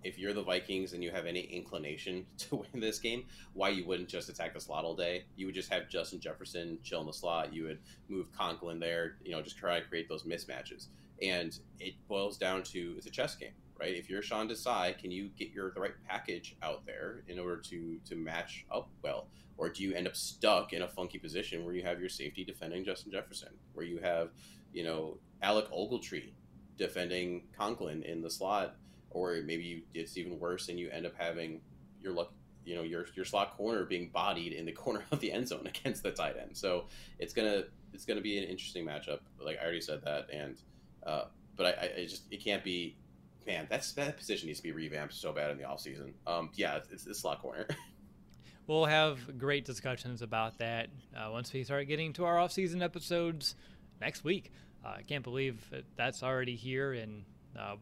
if you're the Vikings and you have any inclination to win this game, why you wouldn't just attack the slot all day? You would just have Justin Jefferson chill in the slot. You would move Conklin there, you know, just try to create those mismatches. And it boils down to it's a chess game, right? If you're Sean Desai, can you get your the right package out there in order to to match up well? Or do you end up stuck in a funky position where you have your safety defending Justin Jefferson, where you have, you know, Alec Ogletree defending Conklin in the slot, or maybe you, it's even worse and you end up having your luck, you know, your your slot corner being bodied in the corner of the end zone against the tight end. So it's gonna it's gonna be an interesting matchup. Like I already said that, and uh, but I, I just it can't be. Man, that's that position needs to be revamped so bad in the offseason. Um, yeah, it's, it's slot corner.
we'll have great discussions about that uh, once we start getting to our off-season episodes next week. Uh, I can't believe that's already here. And uh,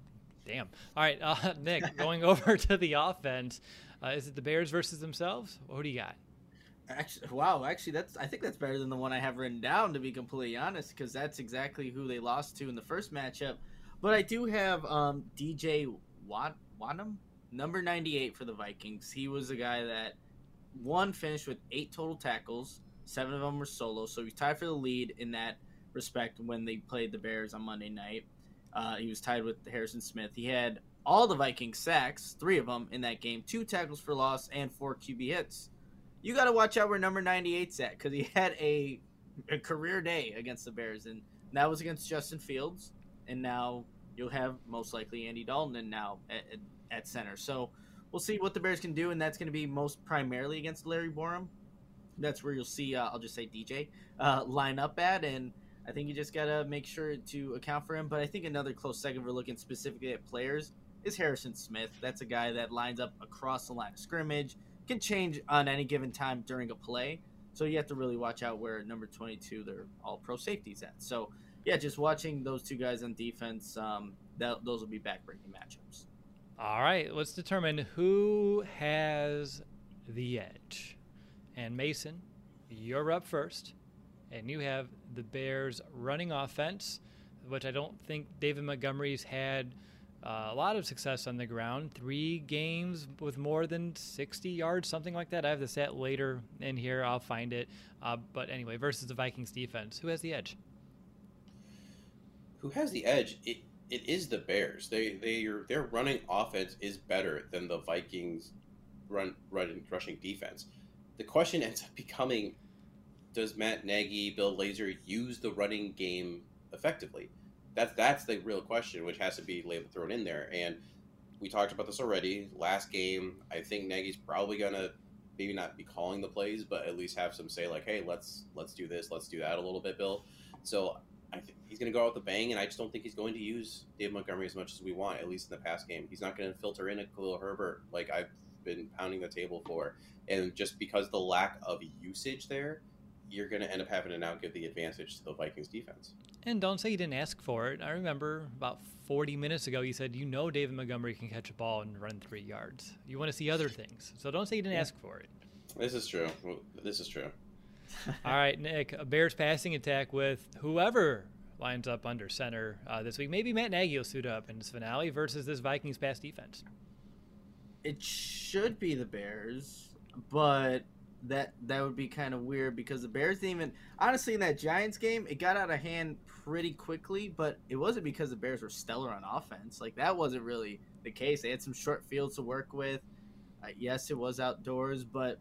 damn. All right, uh, Nick, going over to the offense. Uh, is it the Bears versus themselves? What do you got?
Actually, wow. Actually, that's I think that's better than the one I have written down. To be completely honest, because that's exactly who they lost to in the first matchup. But I do have um, DJ Wat- Wonnum, number ninety-eight for the Vikings. He was a guy that one finished with eight total tackles. Seven of them were solo, so he tied for the lead in that respect when they played the Bears on Monday night. Uh, he was tied with Harrison Smith. He had all the Viking sacks, three of them in that game, two tackles for loss, and four QB hits. You got to watch out where number 98's at because he had a, a career day against the Bears, and that was against Justin Fields. And now you'll have most likely Andy Dalton and now at, at, center. So we'll see what the Bears can do, and that's going to be most primarily against Larry Borom. That's where you'll see, uh, I'll just say DJ, uh, line up at. And I think you just got to make sure to account for him. But I think another close second, we're looking specifically at players, is Harrison Smith. That's a guy that lines up across the line of scrimmage, can change on any given time during a play. So you have to really watch out where number 22, they're all pro safeties at. So, yeah, just watching those two guys on defense, um, that, those will be backbreaking matchups.
All right, let's determine who has the edge. And Mason, you're up first and you have the Bears running offense, which I don't think David Montgomery's had uh, a lot of success on the ground. Three games with more than 60 yards, something like that. I have the stat later in here. I'll find it. Uh, but anyway, versus the Vikings defense, who has the edge?
Who has the edge? It it is the Bears. They they are, their running offense is better than the Vikings run running rushing defense. The question ends up becoming does Matt Nagy, Bill Lazor use the running game effectively? That's that's the real question, which has to be labeled thrown in there. And we talked about this already. Last game, I think Nagy's probably gonna maybe not be calling the plays, but at least have some say like, hey, let's let's do this, let's do that a little bit, Bill. So I think he's going to go out with a bang, and I just don't think he's going to use Dave Montgomery as much as we want, at least in the past game. He's not going to filter in a Khalil Herbert like I've been pounding the table for, and just because the lack of usage there, you're going to end up having to now give the advantage to the Vikings defense.
And don't say you didn't ask for it. I remember about 40 minutes ago you said you know David Montgomery can catch a ball and run three yards. You want to see other things, so don't say you didn't yeah. ask for it.
This is true. This is true.
All right, Nick, a Bears passing attack with whoever lines up under center uh, this week. Maybe Matt Nagy will suit up in this finale versus this Vikings pass defense.
It should be the Bears, but that that would be kind of weird because the Bears didn't even honestly in that Giants game it got out of hand pretty quickly, but it wasn't because the Bears were stellar on offense. Like that wasn't really the case. They had some short fields to work with. Uh, yes, it was outdoors, but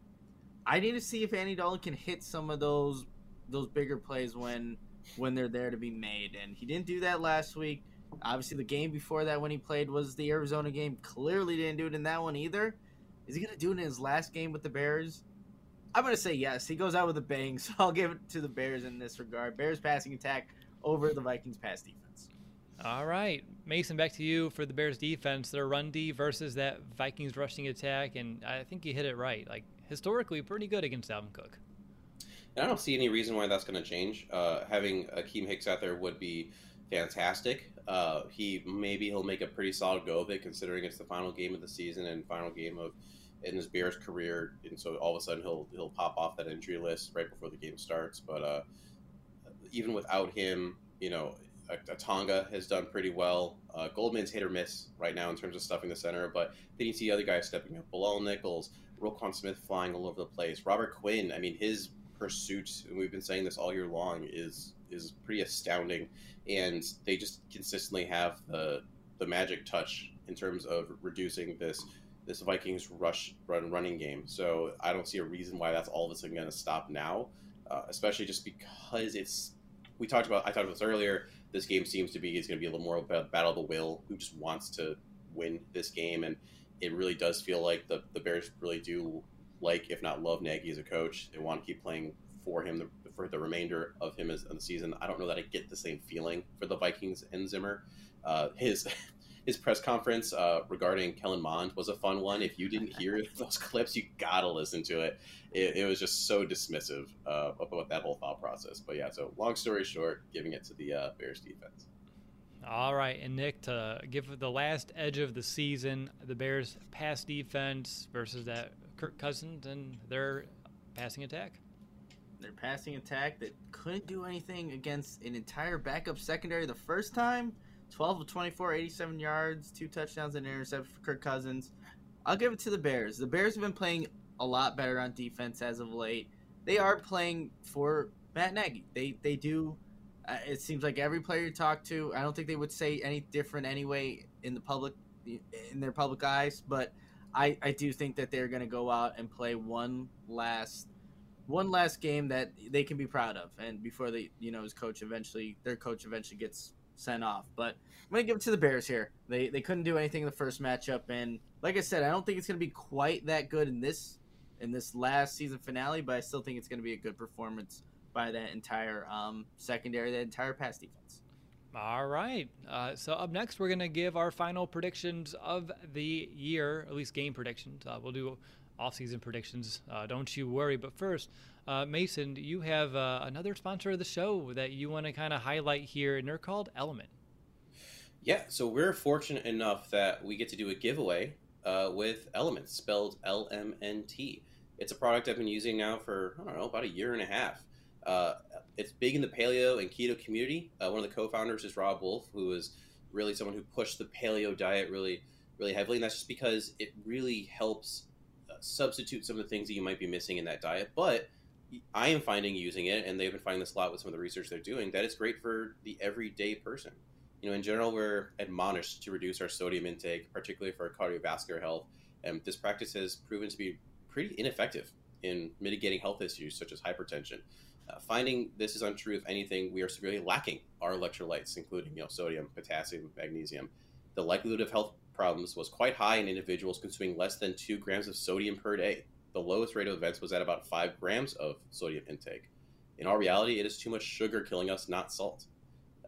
I need to see if Andy Dalton can hit some of those those bigger plays when when they're there to be made, and he didn't do that last week. Obviously, the game before that when he played was the Arizona game. Clearly, didn't do it in that one either. Is he to do it in his last game with the Bears? I'm going to say yes. He goes out with a bang, so I'll give it to the Bears in this regard. Bears passing attack over the Vikings pass defense.
All right, Mason, back to you for the Bears defense. Their run D versus that Vikings rushing attack, and I think you hit it right. Like historically, pretty good against Dalvin Cook.
And I don't see any reason why that's going to change. Uh, having Akiem Hicks out there would be fantastic. Uh, he maybe he'll make a pretty solid go of it, considering it's the final game of the season and final game of in his Bears career, and so all of a sudden he'll he'll pop off that injury list right before the game starts. But uh, even without him, you know, Tonga has done pretty well. Uh, Goldman's hit or miss right now in terms of stuffing the center, but then you see other guys stepping up. Bilal Nichols, Roquan Smith flying all over the place. Robert Quinn, I mean, his pursuit, and we've been saying this all year long, is is pretty astounding. And they just consistently have the the magic touch in terms of reducing this this Vikings rush run running game. So I don't see a reason why that's all of a sudden going to stop now, uh, especially just because it's. We talked about. I talked about this earlier this game seems to be is going to be a little more about battle of the will. Who just wants to win this game, and it really does feel like the the Bears really do like, if not love Nagy as a coach. They want to keep playing for him the, for the remainder of him as the season. I don't know that I get the same feeling for the Vikings and Zimmer. Uh, his his press conference uh, regarding Kellen Mond was a fun one. If you didn't hear those clips, you gotta listen to it. It, it was just so dismissive uh, about that whole thought process. But yeah, so long story short, giving it to the uh, Bears defense.
All right, and Nick, to give the last edge of the season, the Bears' pass defense versus that Kirk Cousins and their passing attack.
Their passing attack that couldn't do anything against an entire backup secondary the first time 12 of 24, 87 yards, two touchdowns and an interception for Kirk Cousins. I'll give it to the Bears. The Bears have been playing a lot better on defense as of late. They are playing for Matt Nagy. They they do. Uh, it seems like every player you talk to, I don't think they would say any different anyway in the public, in their public eyes. But I I do think that they're going to go out and play one last one last game that they can be proud of, and before they you know his coach eventually their coach eventually gets sent off. But I'm gonna give it to the Bears here. They they couldn't do anything in the first matchup, and like I said, I don't think it's gonna be quite that good in this in this last season finale, but I still think it's gonna be a good performance by that entire um, secondary, that entire pass defense.
All right. Uh, so up next, we're gonna give our final predictions of the year, at least game predictions. Uh, we'll do off-season predictions. Uh, don't you worry. But first, uh, Mason, you have uh, another sponsor of the show that you want to kind of highlight here, and they're called Element.
Yeah, so we're fortunate enough that we get to do a giveaway uh, with Element, spelled L M N T. It's a product I've been using now for, I don't know, about a year and a half. Uh, it's big in the paleo and keto community. Uh, one of the co founders is Robb Wolf, who is really someone who pushed the paleo diet really, really heavily. And that's just because it really helps uh, substitute some of the things that you might be missing in that diet. But I am finding using it, and they've been finding this a lot with some of the research they're doing, that it's great for the everyday person. You know, in general, we're admonished to reduce our sodium intake, particularly for cardiovascular health. And this practice has proven to be pretty ineffective in mitigating health issues such as hypertension. Uh, finding this is untrue, if anything, we are severely lacking our electrolytes, including you know sodium, potassium, magnesium. The likelihood of health problems was quite high in individuals consuming less than two grams of sodium per day. The lowest rate of events was at about five grams of sodium intake. In our reality, it is too much sugar killing us, not salt.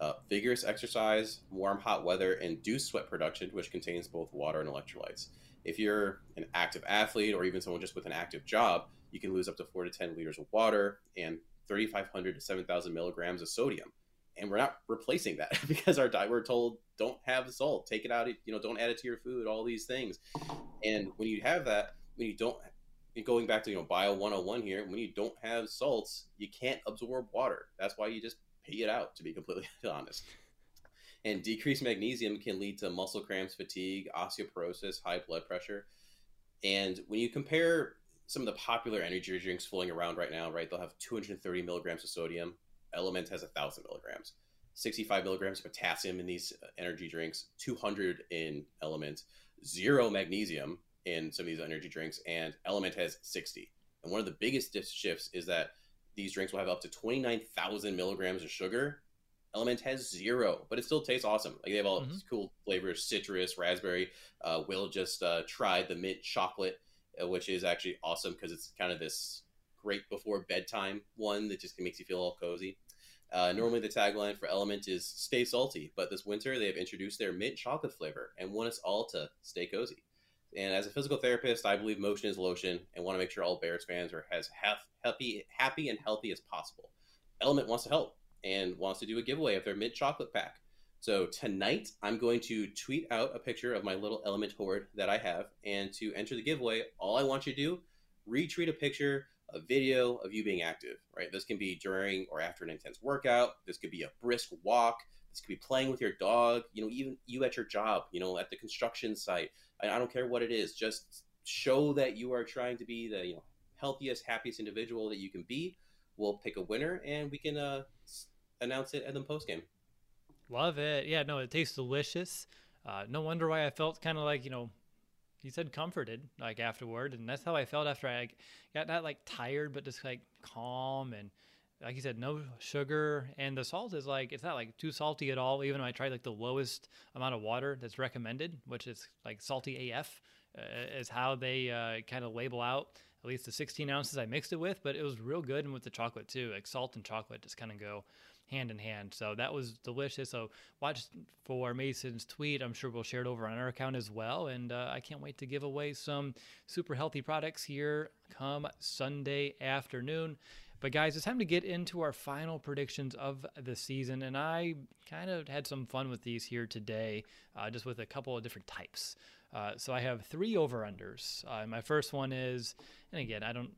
Uh, vigorous exercise, warm, hot weather induce sweat production, which contains both water and electrolytes. If you're an active athlete or even someone just with an active job, you can lose up to four to 10 liters of water and 3,500 to 7,000 milligrams of sodium. And we're not replacing that because our diet, we're told, don't have salt, take it out, you know, don't add it to your food, all these things. And when you have that, when you don't, going back to, you know, Bio 101 here, when you don't have salts, you can't absorb water. That's why you just pee it out, to be completely honest. And decreased magnesium can lead to muscle cramps, fatigue, osteoporosis, high blood pressure. And when you compare some of the popular energy drinks flowing around right now, right, they'll have 230 milligrams of sodium. Element has 1,000 milligrams. 65 milligrams of potassium in these uh, energy drinks, 200 in Element, zero magnesium in some of these energy drinks, and Element has 60. And one of the biggest shifts is that these drinks will have up to 29,000 milligrams of sugar. Element has zero, but it still tastes awesome. Like they have all mm-hmm. these cool flavors: citrus, raspberry. Uh, Will just uh, tried the mint chocolate, uh, which is actually awesome because it's kind of this great before bedtime one that just makes you feel all cozy. Uh, normally, the tagline for Element is "Stay salty," but this winter they have introduced their mint chocolate flavor and want us all to stay cozy. And as a physical therapist, I believe motion is lotion, and want to make sure all Bears fans are as happy, happy and healthy as possible. Element wants to help and wants to do a giveaway of their mint chocolate pack. So tonight, I'm going to tweet out a picture of my little Element hoard that I have, and to enter the giveaway, all I want you to do retweet a picture, a video of you being active. Right, this can be during or after an intense workout. This could be a brisk walk. This could be playing with your dog. You know, even you at your job. You know, at the construction site. I, I don't care what it is. Just show that you are trying to be the you know healthiest, happiest individual that you can be. We'll pick a winner, and we can uh, announce it at the post game.
Love it. Yeah, no, it tastes delicious. Uh, no wonder why I felt kind of like, you know, he said comforted like afterward. And that's how I felt after I got not like tired, but just like calm. And like you said, no sugar. And the salt is like, it's not like too salty at all. Even though I tried like the lowest amount of water that's recommended, which is like salty AF, uh, is how they uh, kind of label out at least the 16 ounces I mixed it with. But it was real good. And with the chocolate too, like salt and chocolate just kind of go hand in hand. So that was delicious. So watch for Mason's tweet. I'm sure we'll share it over on our account as well. And uh, I can't wait to give away some super healthy products here come Sunday afternoon. But guys, it's time to get into our final predictions of the season, and I kind of had some fun with these here today, uh, just with a couple of different types. Uh, so I have three over unders. Uh, my first one is, and again, I don't,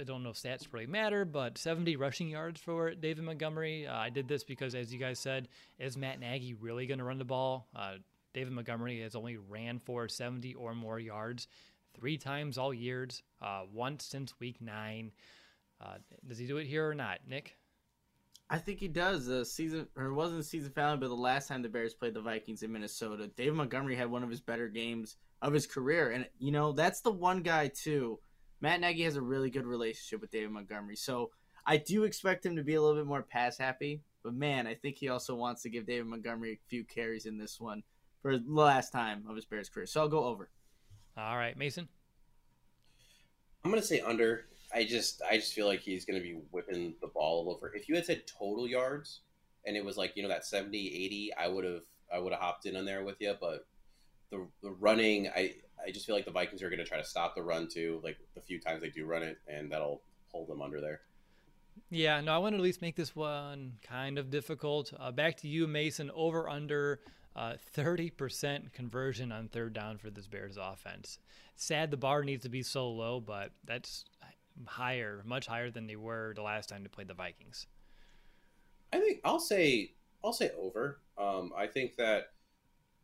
I don't know if stats really matter, but 70 rushing yards for David Montgomery. Uh, I did this because, as you guys said, is Matt Nagy really going to run the ball? Uh, David Montgomery has only ran for 70 or more yards three times all years, uh, once since week nine. Uh, does he do it here or not, Nick?
I think he does. The season, or it wasn't the season finale, but the last time the Bears played the Vikings in Minnesota, David Montgomery had one of his better games of his career, and you know that's the one guy too. Matt Nagy has a really good relationship with David Montgomery, so I do expect him to be a little bit more pass happy. But man, I think he also wants to give David Montgomery a few carries in this one for the last time of his Bears career. So I'll go over.
All right, Mason.
I'm gonna say under. I just I just feel like he's going to be whipping the ball over. If you had said total yards and it was like, you know, that 70, 80, I would have I would have hopped in on there with you, but the the running, I I just feel like the Vikings are going to try to stop the run too, like the few times they do run it and that'll hold them under there.
Yeah, no, I want to at least make this one kind of difficult. Uh, back to you, Mason. Over under uh, 30% conversion on third down for this Bears offense. Sad the bar needs to be so low, but that's higher, much higher than they were the last time they played the Vikings.
I think I'll say I'll say over. Um, I think that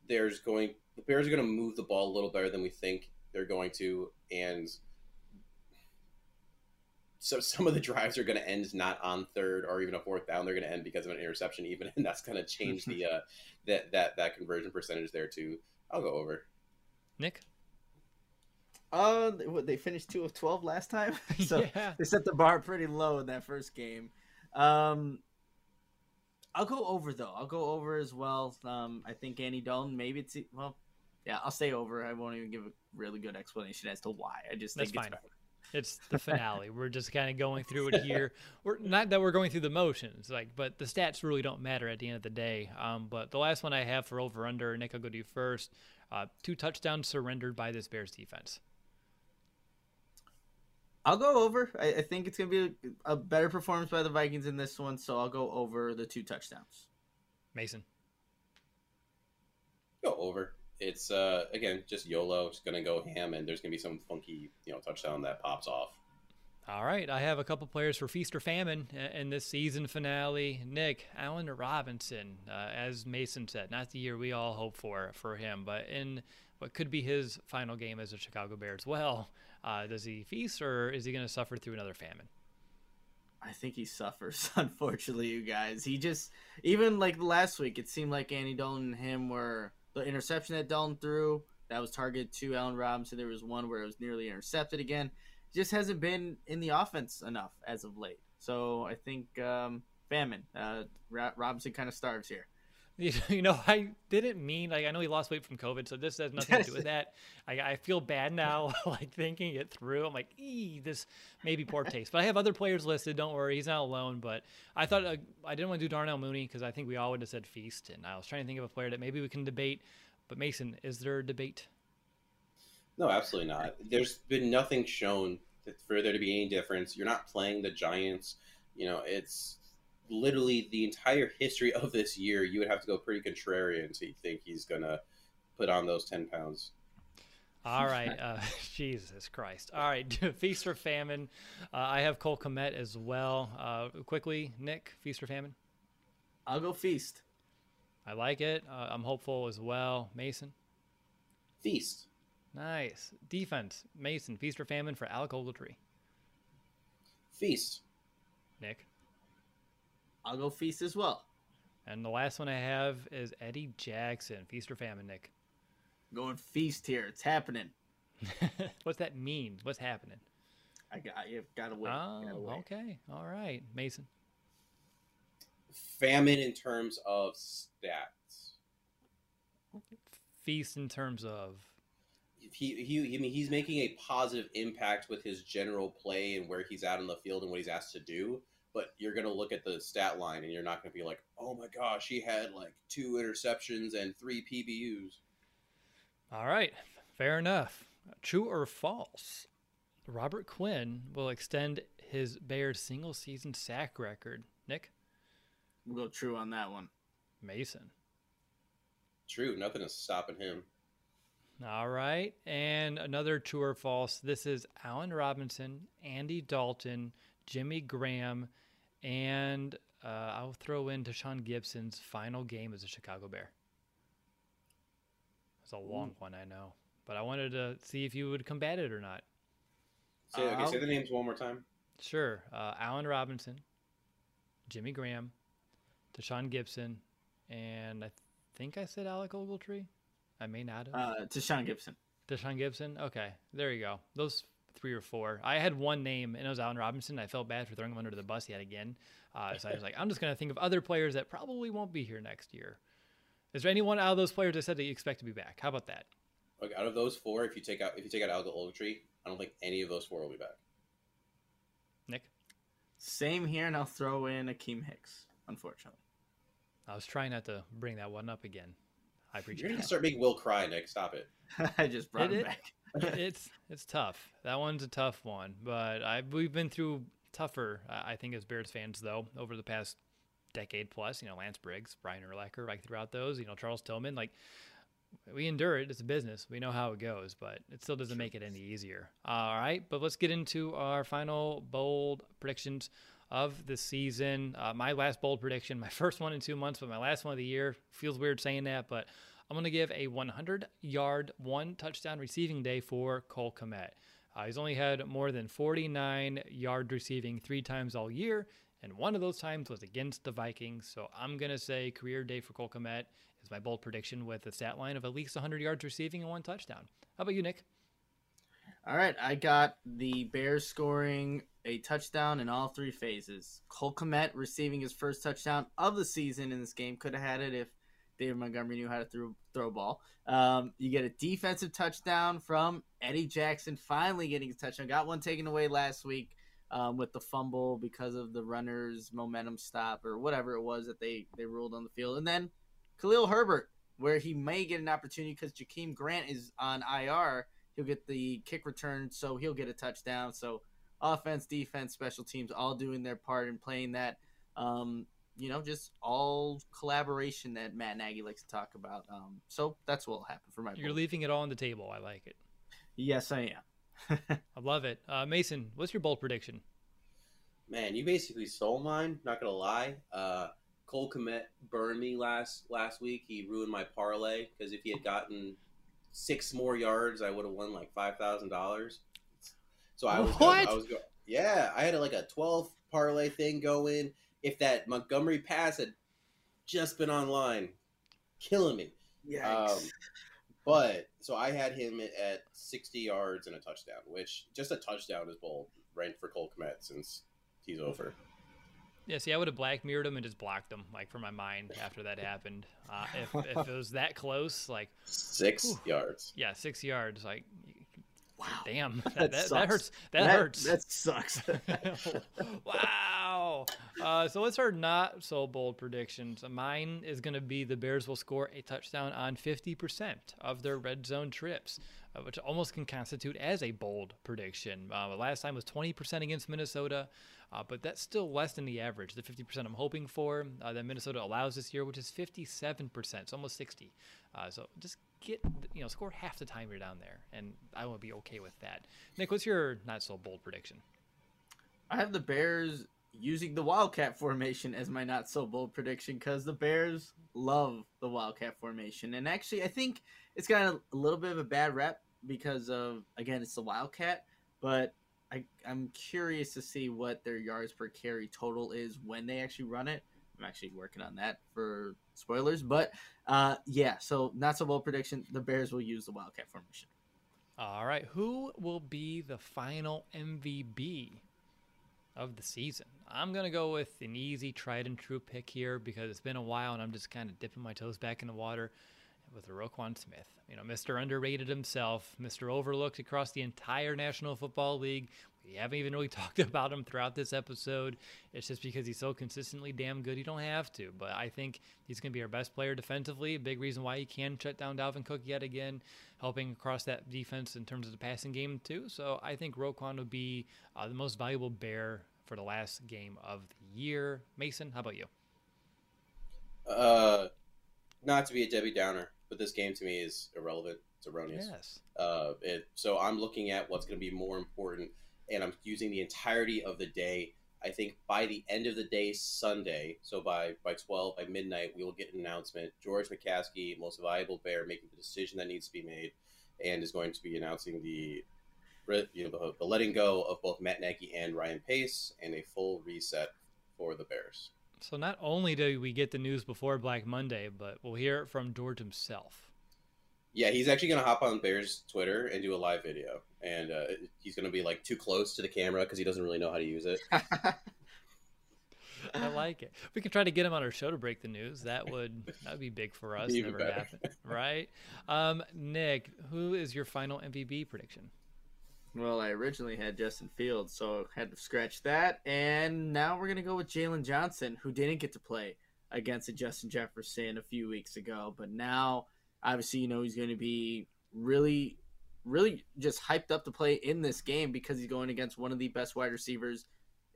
there's going the Bears are going to move the ball a little better than we think they're going to, and so some of the drives are going to end not on third or even a fourth down. They're going to end because of an interception, even, and that's going to change the uh, that that that conversion percentage there too. I'll go over.
Nick.
Uh, what, they finished two of twelve last time, so yeah. they set the bar pretty low in that first game. Um, I'll go over though. I'll go over as well. Um, I think Andy Dalton. Maybe it's well, Yeah, I'll stay over. I won't even give a really good explanation as to why. I just
That's
think
fine.
it's better.
It's the finale. we're just kind of going through it here. We're not that we're going through the motions, like, but the stats really don't matter at the end of the day. Um, but the last one I have for over under, Nick, I'll go to you first. Uh, two touchdowns surrendered by this Bears defense.
I'll go over. I, I think it's gonna be a, a better performance by the Vikings in this one, so I'll go over the two touchdowns.
Mason.
Go over. It's uh again just YOLO. It's gonna go ham, and there's gonna be some funky you know touchdown that pops off.
All right, I have a couple players for feast or famine uh, in this season finale. Nick Allen Robinson, uh, as Mason said, not the year we all hope for for him, but in what could be his final game as a Chicago Bears. Well, uh, does he feast or is he going to suffer through another famine?
I think he suffers, unfortunately, you guys. He just even like last week, it seemed like Andy Dalton and him were the interception that Dalton threw that was targeted to Allen Robinson. There was one where it was nearly intercepted again. Just hasn't been in the offense enough as of late. So I think um, famine. Uh, Robinson kind of starves here.
You know, I didn't mean like I know he lost weight from COVID, so this has nothing to do with that. I, I feel bad now, like thinking it through. I'm like, ee, this may be poor taste. But I have other players listed. Don't worry, he's not alone. But I thought uh, I didn't want to do Darnell Mooney because I think we all would have said Feast, and I was trying to think of a player that maybe we can debate. But Mason, is there a debate?
No, absolutely not. There's been nothing shown for there to be any difference. You're not playing the Giants. You know, it's literally the entire history of this year, you would have to go pretty contrarian to think he's going to put on those 10 pounds.
All right. Uh, Jesus Christ. All right. Feast or famine. Uh, I have Cole Kmet as well. Uh, quickly, Nick, feast or famine?
I'll go feast.
I like it. Uh, I'm hopeful as well. Mason?
Feast.
Nice. Defense. Mason, feast or famine for Alec Ogletree?
Feast.
Nick?
I'll go feast as well.
And the last one I have is Eddie Jackson. Feast or famine, Nick?
I'm going feast here. It's happening.
What's that mean? What's happening?
I got you. Got to wait.
Oh,
gotta
okay. All right, Mason.
Famine in terms of stats.
Feast in terms of.
He, he, I mean, he's making a positive impact with his general play and where he's at on the field and what he's asked to do but you're going to look at the stat line and you're not going to be like, oh my gosh, he had like two interceptions and three PBUs.
All right, fair enough. True or false? Robert Quinn will extend his Bears single season sack record. Nick?
We'll go true on that one.
Mason.
True, nothing is stopping him.
All right, and another true or false. This is Allen Robinson, Andy Dalton, Jimmy Graham, and uh, I'll throw in Tashaun Gibson's final game as a Chicago Bear. It's a long Ooh. one, I know, but I wanted to see if you would combat it or not.
Say, okay, say the names one more time.
Sure. Uh, Allen Robinson, Jimmy Graham, Tashaun Gibson, and I think I said Alec Ogletree. I may not have.
Uh, Tashaun Gipson.
Tashaun Gipson. Okay, there you go. Those three or four. I had one name, and it was Allen Robinson. I felt bad for throwing him under the bus yet again. Uh, so I was like, I'm just going to think of other players that probably won't be here next year. Is there anyone out of those players that said that you expect to be back? How about that?
Okay, out of those four, if you take out if you take out Alec Ogletree, I don't think any of those four will be back.
Nick,
same here, and I'll throw in Akiem Hicks. Unfortunately,
I was trying not to bring that one up again. I appreciate.
You're gonna start making Will cry, Nick. Stop it.
I just brought it, him back.
It's it's tough. That one's a tough one, but I we've been through tougher. I think as Bears fans though over the past decade plus. You know, Lance Briggs, Brian Urlacher, right throughout those. You know, Charles Tillman. Like we endure it. It's a business. We know how it goes, but it still doesn't make it any easier. All right, but let's get into our final bold predictions of the season. Uh, my last bold prediction, my first one in two months, but my last one of the year. Feels weird saying that, but I'm going to give a 100 yard, one touchdown receiving day for Cole Kmet. Uh, he's only had more than 49 yard receiving three times all year, and one of those times was against the Vikings. So I'm going to say career day for Cole Kmet is my bold prediction with a stat line of at least 100 yards receiving and one touchdown. How about you, Nick?
All right, I got the Bears scoring a touchdown in all three phases. Cole Kmet receiving his first touchdown of the season in this game could have had it if David Montgomery knew how to throw throw a ball. Um, you get a defensive touchdown from Eddie Jackson, finally getting a touchdown. Got one taken away last week um, with the fumble because of the runner's momentum stop or whatever it was that they they ruled on the field. And then Khalil Herbert, where he may get an opportunity because Jakeem Grant is on IR, he'll get the kick return, so he'll get a touchdown. So offense, defense, special teams, all doing their part in playing that. Um, you know, just all collaboration that Matt Nagy likes to talk about. Um, so that's what will happen for my.
You're leaving it all on the table. I like it.
Yes, I am.
I love it. Uh, Mason, what's your bold prediction?
Man, you basically stole mine. Not gonna lie. Uh, Cole Kmet burned me last last week. He ruined my parlay because if he had gotten six more yards, I would have won like five thousand dollars. So I was
what?
Going, I was going. Yeah, I had a, like a twelve parlay thing going. If that Montgomery pass had just been online, killing me.
Yeah.
Um, but so I had him at 60 yards and a touchdown, which just a touchdown is bold, ranked for Cole Kmet since he's over.
Yeah, see, I would have black mirrored him and just blocked him, like from my mind after that happened. Uh, if, if it was that close, like
six
Whew.
yards.
Yeah, six yards. Like,
wow,
damn, that,
that,
that,
that
hurts. That,
that
hurts.
That sucks.
wow. Uh, so what's our not so bold predictions? Mine is going to be the Bears will score a touchdown on 50% of their red zone trips, uh, which almost can constitute as a bold prediction. Uh, last time was 20% against Minnesota, uh, but that's still less than the average, the 50% I'm hoping for uh, that Minnesota allows this year, which is 57%. It's almost 60. Uh, so just get, you know, score half the time you're down there, and I will be okay with that. Nick, what's your not so bold prediction?
I have the Bears using the Wildcat formation as my not so bold prediction because the Bears love the Wildcat formation. And actually, I think it's got a, a, little bit of a bad rep because of, again, it's the Wildcat. But I, I'm curious to see what their yards per carry total is when they actually run it. I'm actually working on that for spoilers. But uh, yeah, so not so bold prediction. The Bears will use the Wildcat formation.
All right. Who will be the final MVP of the season. I'm going to go with an easy, tried and true pick here because it's been a while and I'm just kind of dipping my toes back in the water with Roquan Smith. You know, Mr. Underrated himself, Mr. Overlooked across the entire National Football League. We haven't even really talked about him throughout this episode. It's just because he's so consistently damn good, you don't have to. But I think he's going to be our best player defensively. Big reason why he can shut down Dalvin Cook yet again, helping across that defense in terms of the passing game, too. So I think Roquan will be uh, the most valuable bear for the last game of the year. Mason, how about you?
Uh, not to be a Debbie Downer, but this game to me is irrelevant. It's erroneous.
Yes.
Uh, it, so I'm looking at what's going to be more important, and I'm using the entirety of the day. I think by the end of the day, Sunday, so by by 12 by midnight, we will get an announcement. George McCaskey, most valuable bear, making the decision that needs to be made, and is going to be announcing the you know the, the letting go of both Matt Nagy and Ryan Pace, and a full reset for the Bears.
So not only do we get the news before Black Monday, but we'll hear it from George himself.
Yeah, he's actually going to hop on Bears Twitter and do a live video, and uh, he's going to be like too close to the camera because he doesn't really know how to use it.
I like it. We could try to get him on our show to break the news. That would that would be big for us.
Even
Never
better.
happened, right? Um, Nick, who is your final MVP prediction?
Well, I originally had Justin Fields, so I had to scratch that. And now we're going to go with Jaylon Johnson, who didn't get to play against Justin Jefferson a few weeks ago. But now, obviously, you know, he's going to be really, really just hyped up to play in this game because he's going against one of the best wide receivers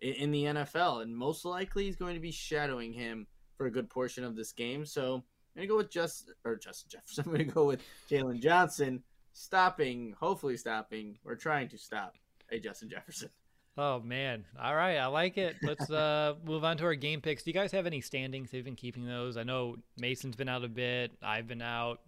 in, in the NFL. And most likely, he's going to be shadowing him for a good portion of this game. So I'm going to go with just, or Justin Jefferson. I'm going to go with Jaylon Johnson stopping, hopefully stopping, or trying to stop a Justin Jefferson.
Oh man! All right, I like it. Let's uh, move on to our game picks. Do you guys have any standings? Have you been keeping those? I know Mason's been out a bit. I've been out.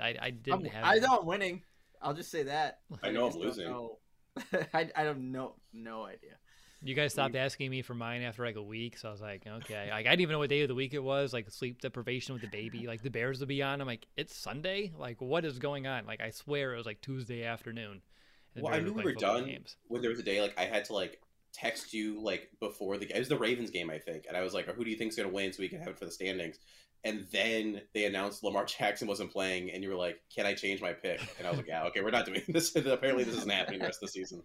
I, I didn't
I'm,
have.
I know I'm winning. I'll just say that.
I know I'm losing.
know. I I have no no idea.
You guys stopped asking me for mine after like a week, so I was like, okay. Like I didn't even know what day of the week it was. Like sleep deprivation with the baby. Like the Bears will be on. I'm like, it's Sunday. Like what is going on? Like I swear it was like Tuesday afternoon. and the
Well, I knew we were
football
done
Games.
when there was a day like I had to like text you like before the game. It was the Ravens game, I think, and I was like, "Who do you think's going to win?" So we can have it for the standings. And then they announced Lamar Jackson wasn't playing, and you were like, "Can I change my pick?" And I was like, "Yeah, okay, we're not doing this. Apparently, this isn't happening the rest of the season."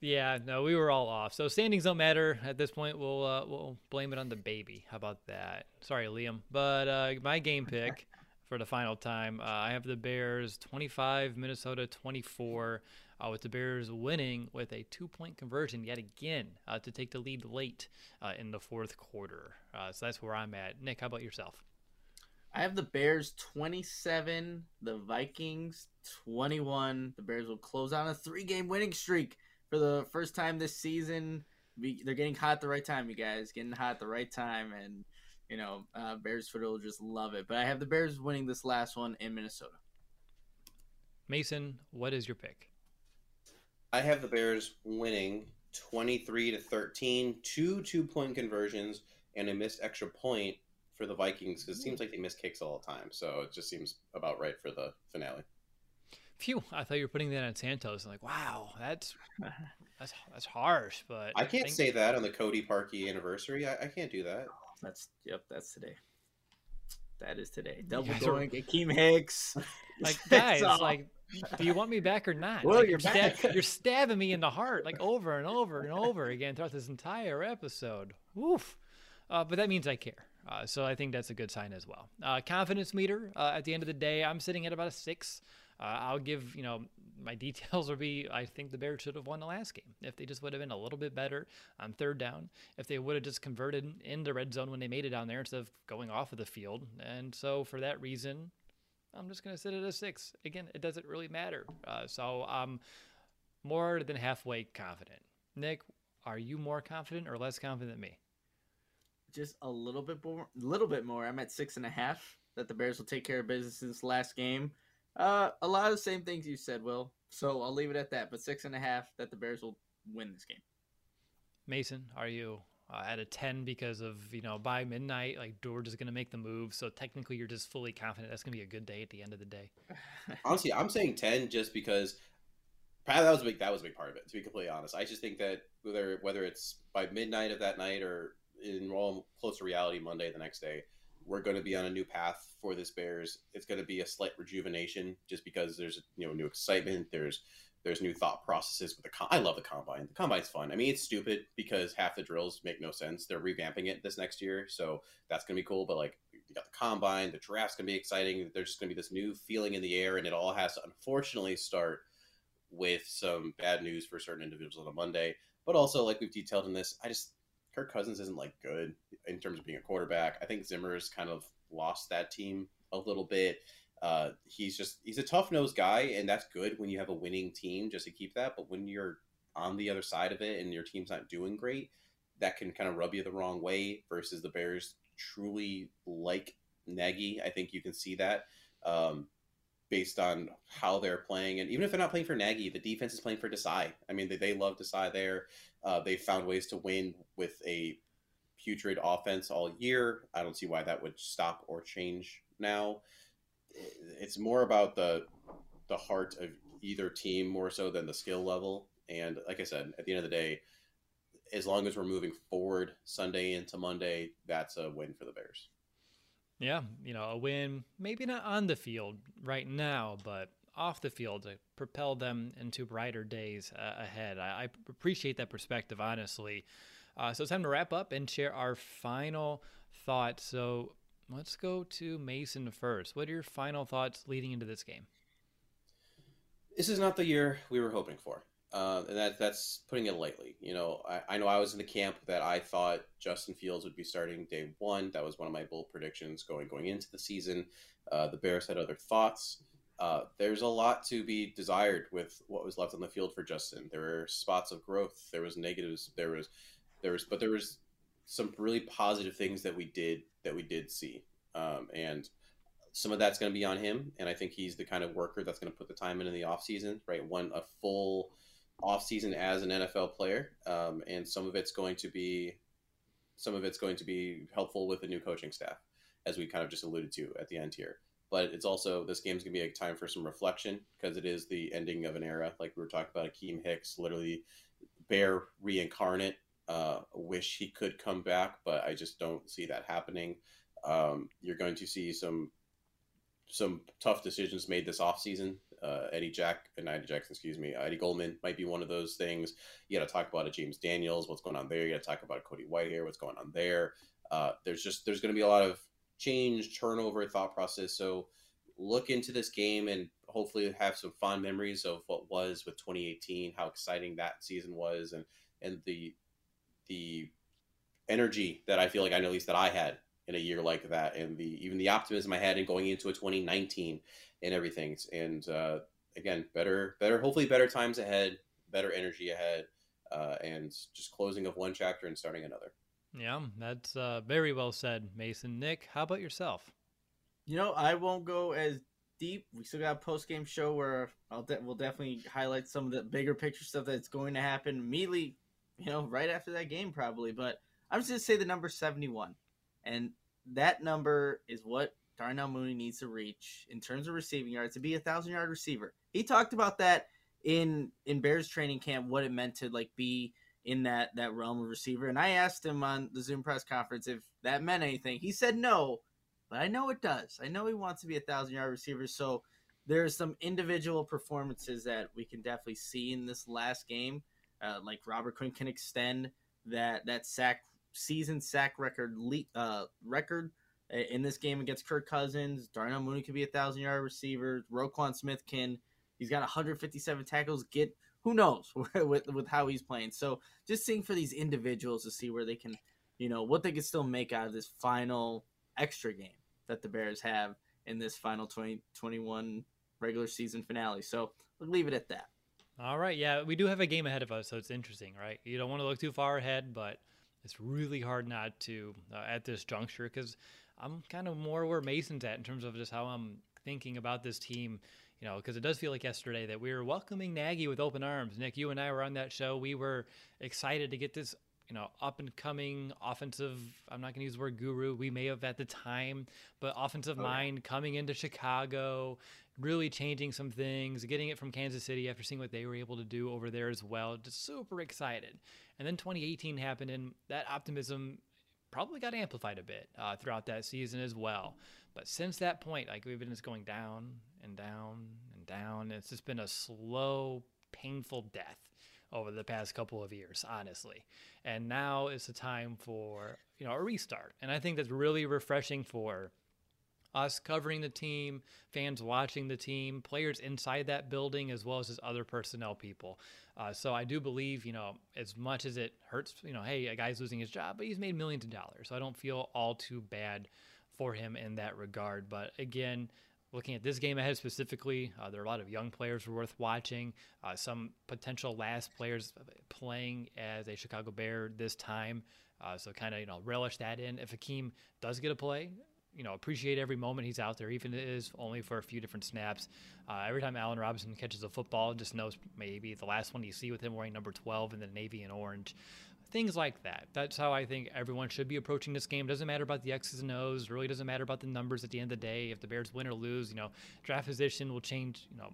Yeah, no, we were all off. So standings don't matter at this point. We'll uh, we'll blame it on the baby. How about that? Sorry, Liam, but uh, my game pick for the final time, uh, I have the Bears 25, Minnesota 24 uh, with the Bears winning with a two point conversion yet again uh, to take the lead late uh, in the fourth quarter. Uh, so that's where I'm at. Nick, how about yourself?
I have the Bears 27, the Vikings 21. The Bears will close on a three game winning streak for the first time this season. They're getting hot at the right time, you guys. Getting hot at the right time. And, you know, uh, Bears Twitter will just love it. But I have the Bears winning this last one in Minnesota.
Mason, what is your pick?
I have the Bears winning 23 to 13, two two point conversions, and a missed extra point for the Vikings because it seems like they miss kicks all the time. So it just seems about right for the finale.
Phew! I thought you were putting that on Santos. I'm like, wow, that's that's that's harsh. But
I can't say that on the Cody Parkey anniversary. I, I can't do that.
That's yep. That's today. That is today. Double doink, Akiem Hicks.
Like guys, like do you want me back or not?
Well,
like,
you're,
stab- you're stabbing me in the heart like over and over and over again throughout this entire episode. Woof. Uh, but that means I care. Uh, so I think that's a good sign as well. Uh, confidence meter uh, at the end of the day, I'm sitting at about a six. Uh, I'll give, you know, my details will be I think the Bears should have won the last game. If they just would have been a little bit better on third down, if they would have just converted in the red zone when they made it down there instead of going off of the field. And so for that reason, I'm just going to sit at a six. Again, it doesn't really matter. Uh, so I'm more than halfway confident. Nick, are you more confident or less confident than me?
Just a little bit more. A little bit more. I'm at six and a half that the Bears will take care of business in this last game. Uh, a lot of the same things you said, Will. So I'll leave it at that. But six and a half that the Bears will win this game.
Mason, are you uh, at a 10 because of, you know, by midnight, like George is going to make the move. So technically, you're just fully confident that's going to be a good day at the end of the day.
Honestly, I'm saying 10 just because that was a big that was a big part of it. To be completely honest, I just think that whether whether it's by midnight of that night or in all close to reality Monday the next day, we're going to be on a new path for this Bears. It's going to be a slight rejuvenation just because there's you know new excitement. There's there's new thought processes with the. Com- I love the combine. The combine's fun. I mean, it's stupid because half the drills make no sense. They're revamping it this next year, so that's gonna be cool. But like, you got the combine. The draft's gonna be exciting. There's just gonna be this new feeling in the air, and it all has to unfortunately start with some bad news for certain individuals on a Monday. But also, like we've detailed in this, I just Kirk Cousins isn't like good in terms of being a quarterback. I think Zimmer's kind of lost that team a little bit. Uh, he's just he's a tough nosed guy, and that's good when you have a winning team just to keep that. But when you're on the other side of it and your team's not doing great, that can kind of rub you the wrong way. Versus the Bears truly like Nagy, I think you can see that um, based on how they're playing, and even if they're not playing for Nagy, the defense is playing for Desai. I mean, they, they love Desai there. Uh, they found ways to win with a putrid offense all year. I don't see why that would stop or change now it's more about the the heart of either team more so than the skill level. And like I said, at the end of the day, as long as we're moving forward Sunday into Monday, that's a win for the Bears.
Yeah, you know, a win, maybe not on the field right now, but off the field to propel them into brighter days uh, ahead. I, I, appreciate that perspective, honestly. Uh, so it's time to wrap up and share our final thoughts. So Let's go to Mason first. What are your final thoughts leading into this game?
This is not the year we were hoping for. Uh, and that that's putting it lightly. You know, I, I, know I was in the camp that I thought Justin Fields would be starting day one. That was one of my bold predictions going going into the season. Uh, the Bears had other thoughts. Uh, there's a lot to be desired with what was left on the field for Justin. There were spots of growth. There was negatives. There was there was, but there was some really positive things that we did that we did see, um, and some of that's going to be on him. And I think he's the kind of worker that's going to put the time in in the off season, right? One a full off season as an NFL player, um, and some of it's going to be some of it's going to be helpful with the new coaching staff, as we kind of just alluded to at the end here. But it's also this game's gonna be a time for some reflection because it is the ending of an era, like we were talking about. Akiem Hicks, literally Bear reincarnate. Uh, wish he could come back, but I just don't see that happening. Um, you're going to see some some tough decisions made this offseason. Uh, Eddie Jack, and uh, Eddie Jackson, excuse me, Eddie Goldman might be one of those things. You got to talk about a James Daniels, what's going on there. You got to talk about Cody Whitehair, what's going on there. Uh, there's just there's going to be a lot of change, turnover, thought process. So look into this game and hopefully have some fond memories of what was with 2018, how exciting that season was, and and the the energy that I feel like I know at least that I had in a year like that, and the even the optimism I had in going into a 2019 and everything. And uh, again, better, better, hopefully better times ahead, better energy ahead, uh, and just closing of one chapter and starting another.
Yeah, that's uh, very well said, Mason. Nick, how about yourself?
You know, I won't go as deep. We still got a post game show where I'll de- we'll definitely highlight some of the bigger picture stuff that's going to happen immediately. You know, right after that game, probably. But I'm just gonna say the number 71, and that number is what Darnell Mooney needs to reach in terms of receiving yards to be a thousand yard receiver. He talked about that in in Bears training camp, what it meant to like be in that that realm of receiver. And I asked him on the Zoom press conference if that meant anything. He said no, but I know it does. I know he wants to be a thousand yard receiver. So there's some individual performances that we can definitely see in this last game. Uh, like Robert Quinn can extend that that sack season sack record uh, record in this game against Kirk Cousins. Darnell Mooney could be a thousand yard receiver. Roquan Smith can. He's got 157 tackles. Get who knows with with how he's playing. So just seeing for these individuals to see where they can, you know, what they can still make out of this final extra game that the Bears have in this final 2021 regular season finale. So we'll leave it at that.
All right. Yeah, we do have a game ahead of us, so it's interesting, right? You don't want to look too far ahead, but it's really hard not to uh, at this juncture because I'm kind of more where Mason's at in terms of just how I'm thinking about this team. You know, because it does feel like yesterday that we were welcoming Nagy with open arms. Nick, you and I were on that show. We were excited to get this you know, up and coming offensive. I'm not going to use the word guru. We may have at the time, but offensive oh, mind yeah. coming into Chicago, really changing some things, getting it from Kansas City after seeing what they were able to do over there as well. Just super excited. And then 2018 happened, and that optimism probably got amplified a bit uh, throughout that season as well. But since that point, like we've been just going down and down and down. It's just been a slow, painful death over the past couple of years, honestly. And now is the time for, you know, a restart. And I think that's really refreshing for us covering the team, fans watching the team, players inside that building, as well as his other personnel people. Uh, so I do believe, you know, as much as it hurts, you know, hey, a guy's losing his job, but he's made millions of dollars. So I don't feel all too bad for him in that regard. But again, looking at this game ahead specifically, uh, there are a lot of young players worth watching. Uh, some potential last players playing as a Chicago Bear this time. Uh, so kind of you know relish that in. If Akiem does get a play, you know appreciate every moment he's out there, even if it is only for a few different snaps. Uh, every time Allen Robinson catches a football, just knows maybe the last one you see with him wearing number 12 in the navy and orange things like that. That's how I think everyone should be approaching this game. Doesn't matter about the X's and O's. Really doesn't matter about the numbers at the end of the day. If the Bears win or lose, you know, draft position will change. You know,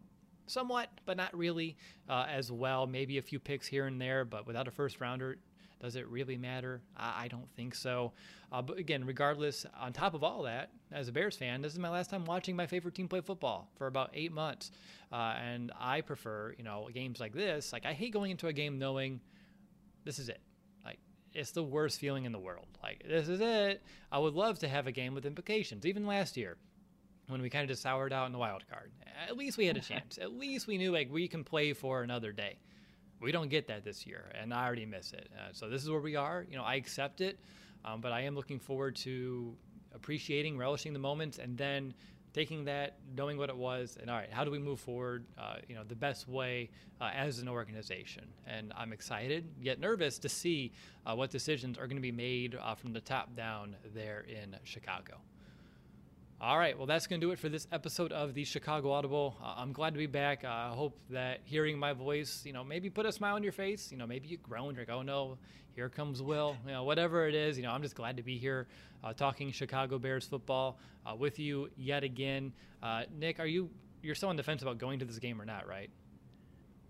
somewhat, but not really uh, as well. Maybe a few picks here and there, but without a first rounder, does it really matter? I, I don't think so. Uh, but again, regardless, on top of all that, as a Bears fan, this is my last time watching my favorite team play football for about eight months, uh, and I prefer, you know, games like this. Like I hate going into a game knowing this is it Like, it's the worst feeling in the world. Like this is it. I would love to have a game with implications. Even last year, when we kind of just soured out in the wild card, at least we had a chance. At least we knew like we can play for another day. We don't get that this year, and I already miss it. Uh, so this is where we are. You know, I accept it, um, but I am looking forward to appreciating, relishing the moments, and then taking that, knowing what it was, and all right, how do we move forward? Uh, you know, the best way uh, as an organization. And I'm excited yet nervous to see uh, what decisions are going to be made uh, from the top down there in Chicago. All right, well, that's going to do it for this episode of the Chicago Audible. Uh, I'm glad to be back. I hope that hearing my voice, you know, maybe put a smile on your face. You know, maybe you groaned, you're like, oh no, here comes Will. You know, whatever it is, you know, I'm just glad to be here uh, talking Chicago Bears football uh, with you yet again. Uh, Nick, are you you're still on the fence about going to this game or not, right?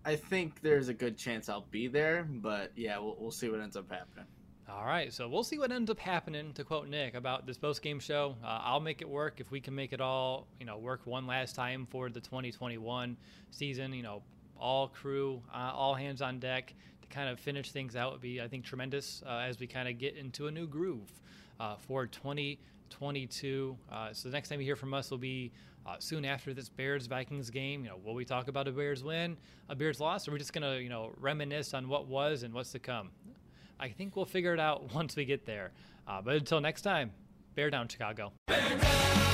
I think there's a good chance I'll be there, but yeah, we'll, we'll see what ends up happening.
All right, so we'll see what ends up happening. To quote Nick about this post game show, uh, I'll make it work if we can make it all, you know, work one last time for the 2021 season. You know, all crew, uh, all hands on deck to kind of finish things out would be, I think, tremendous uh, as we kind of get into a new groove uh, for 2022. Uh, so the next time you hear from us will be uh, soon after this Bears Vikings game. You know, will we talk about a Bears win, a Bears loss, or are we just gonna, you know, reminisce on what was and what's to come? I think we'll figure it out once we get there. Uh, but until next time, bear down, Chicago. Bear down!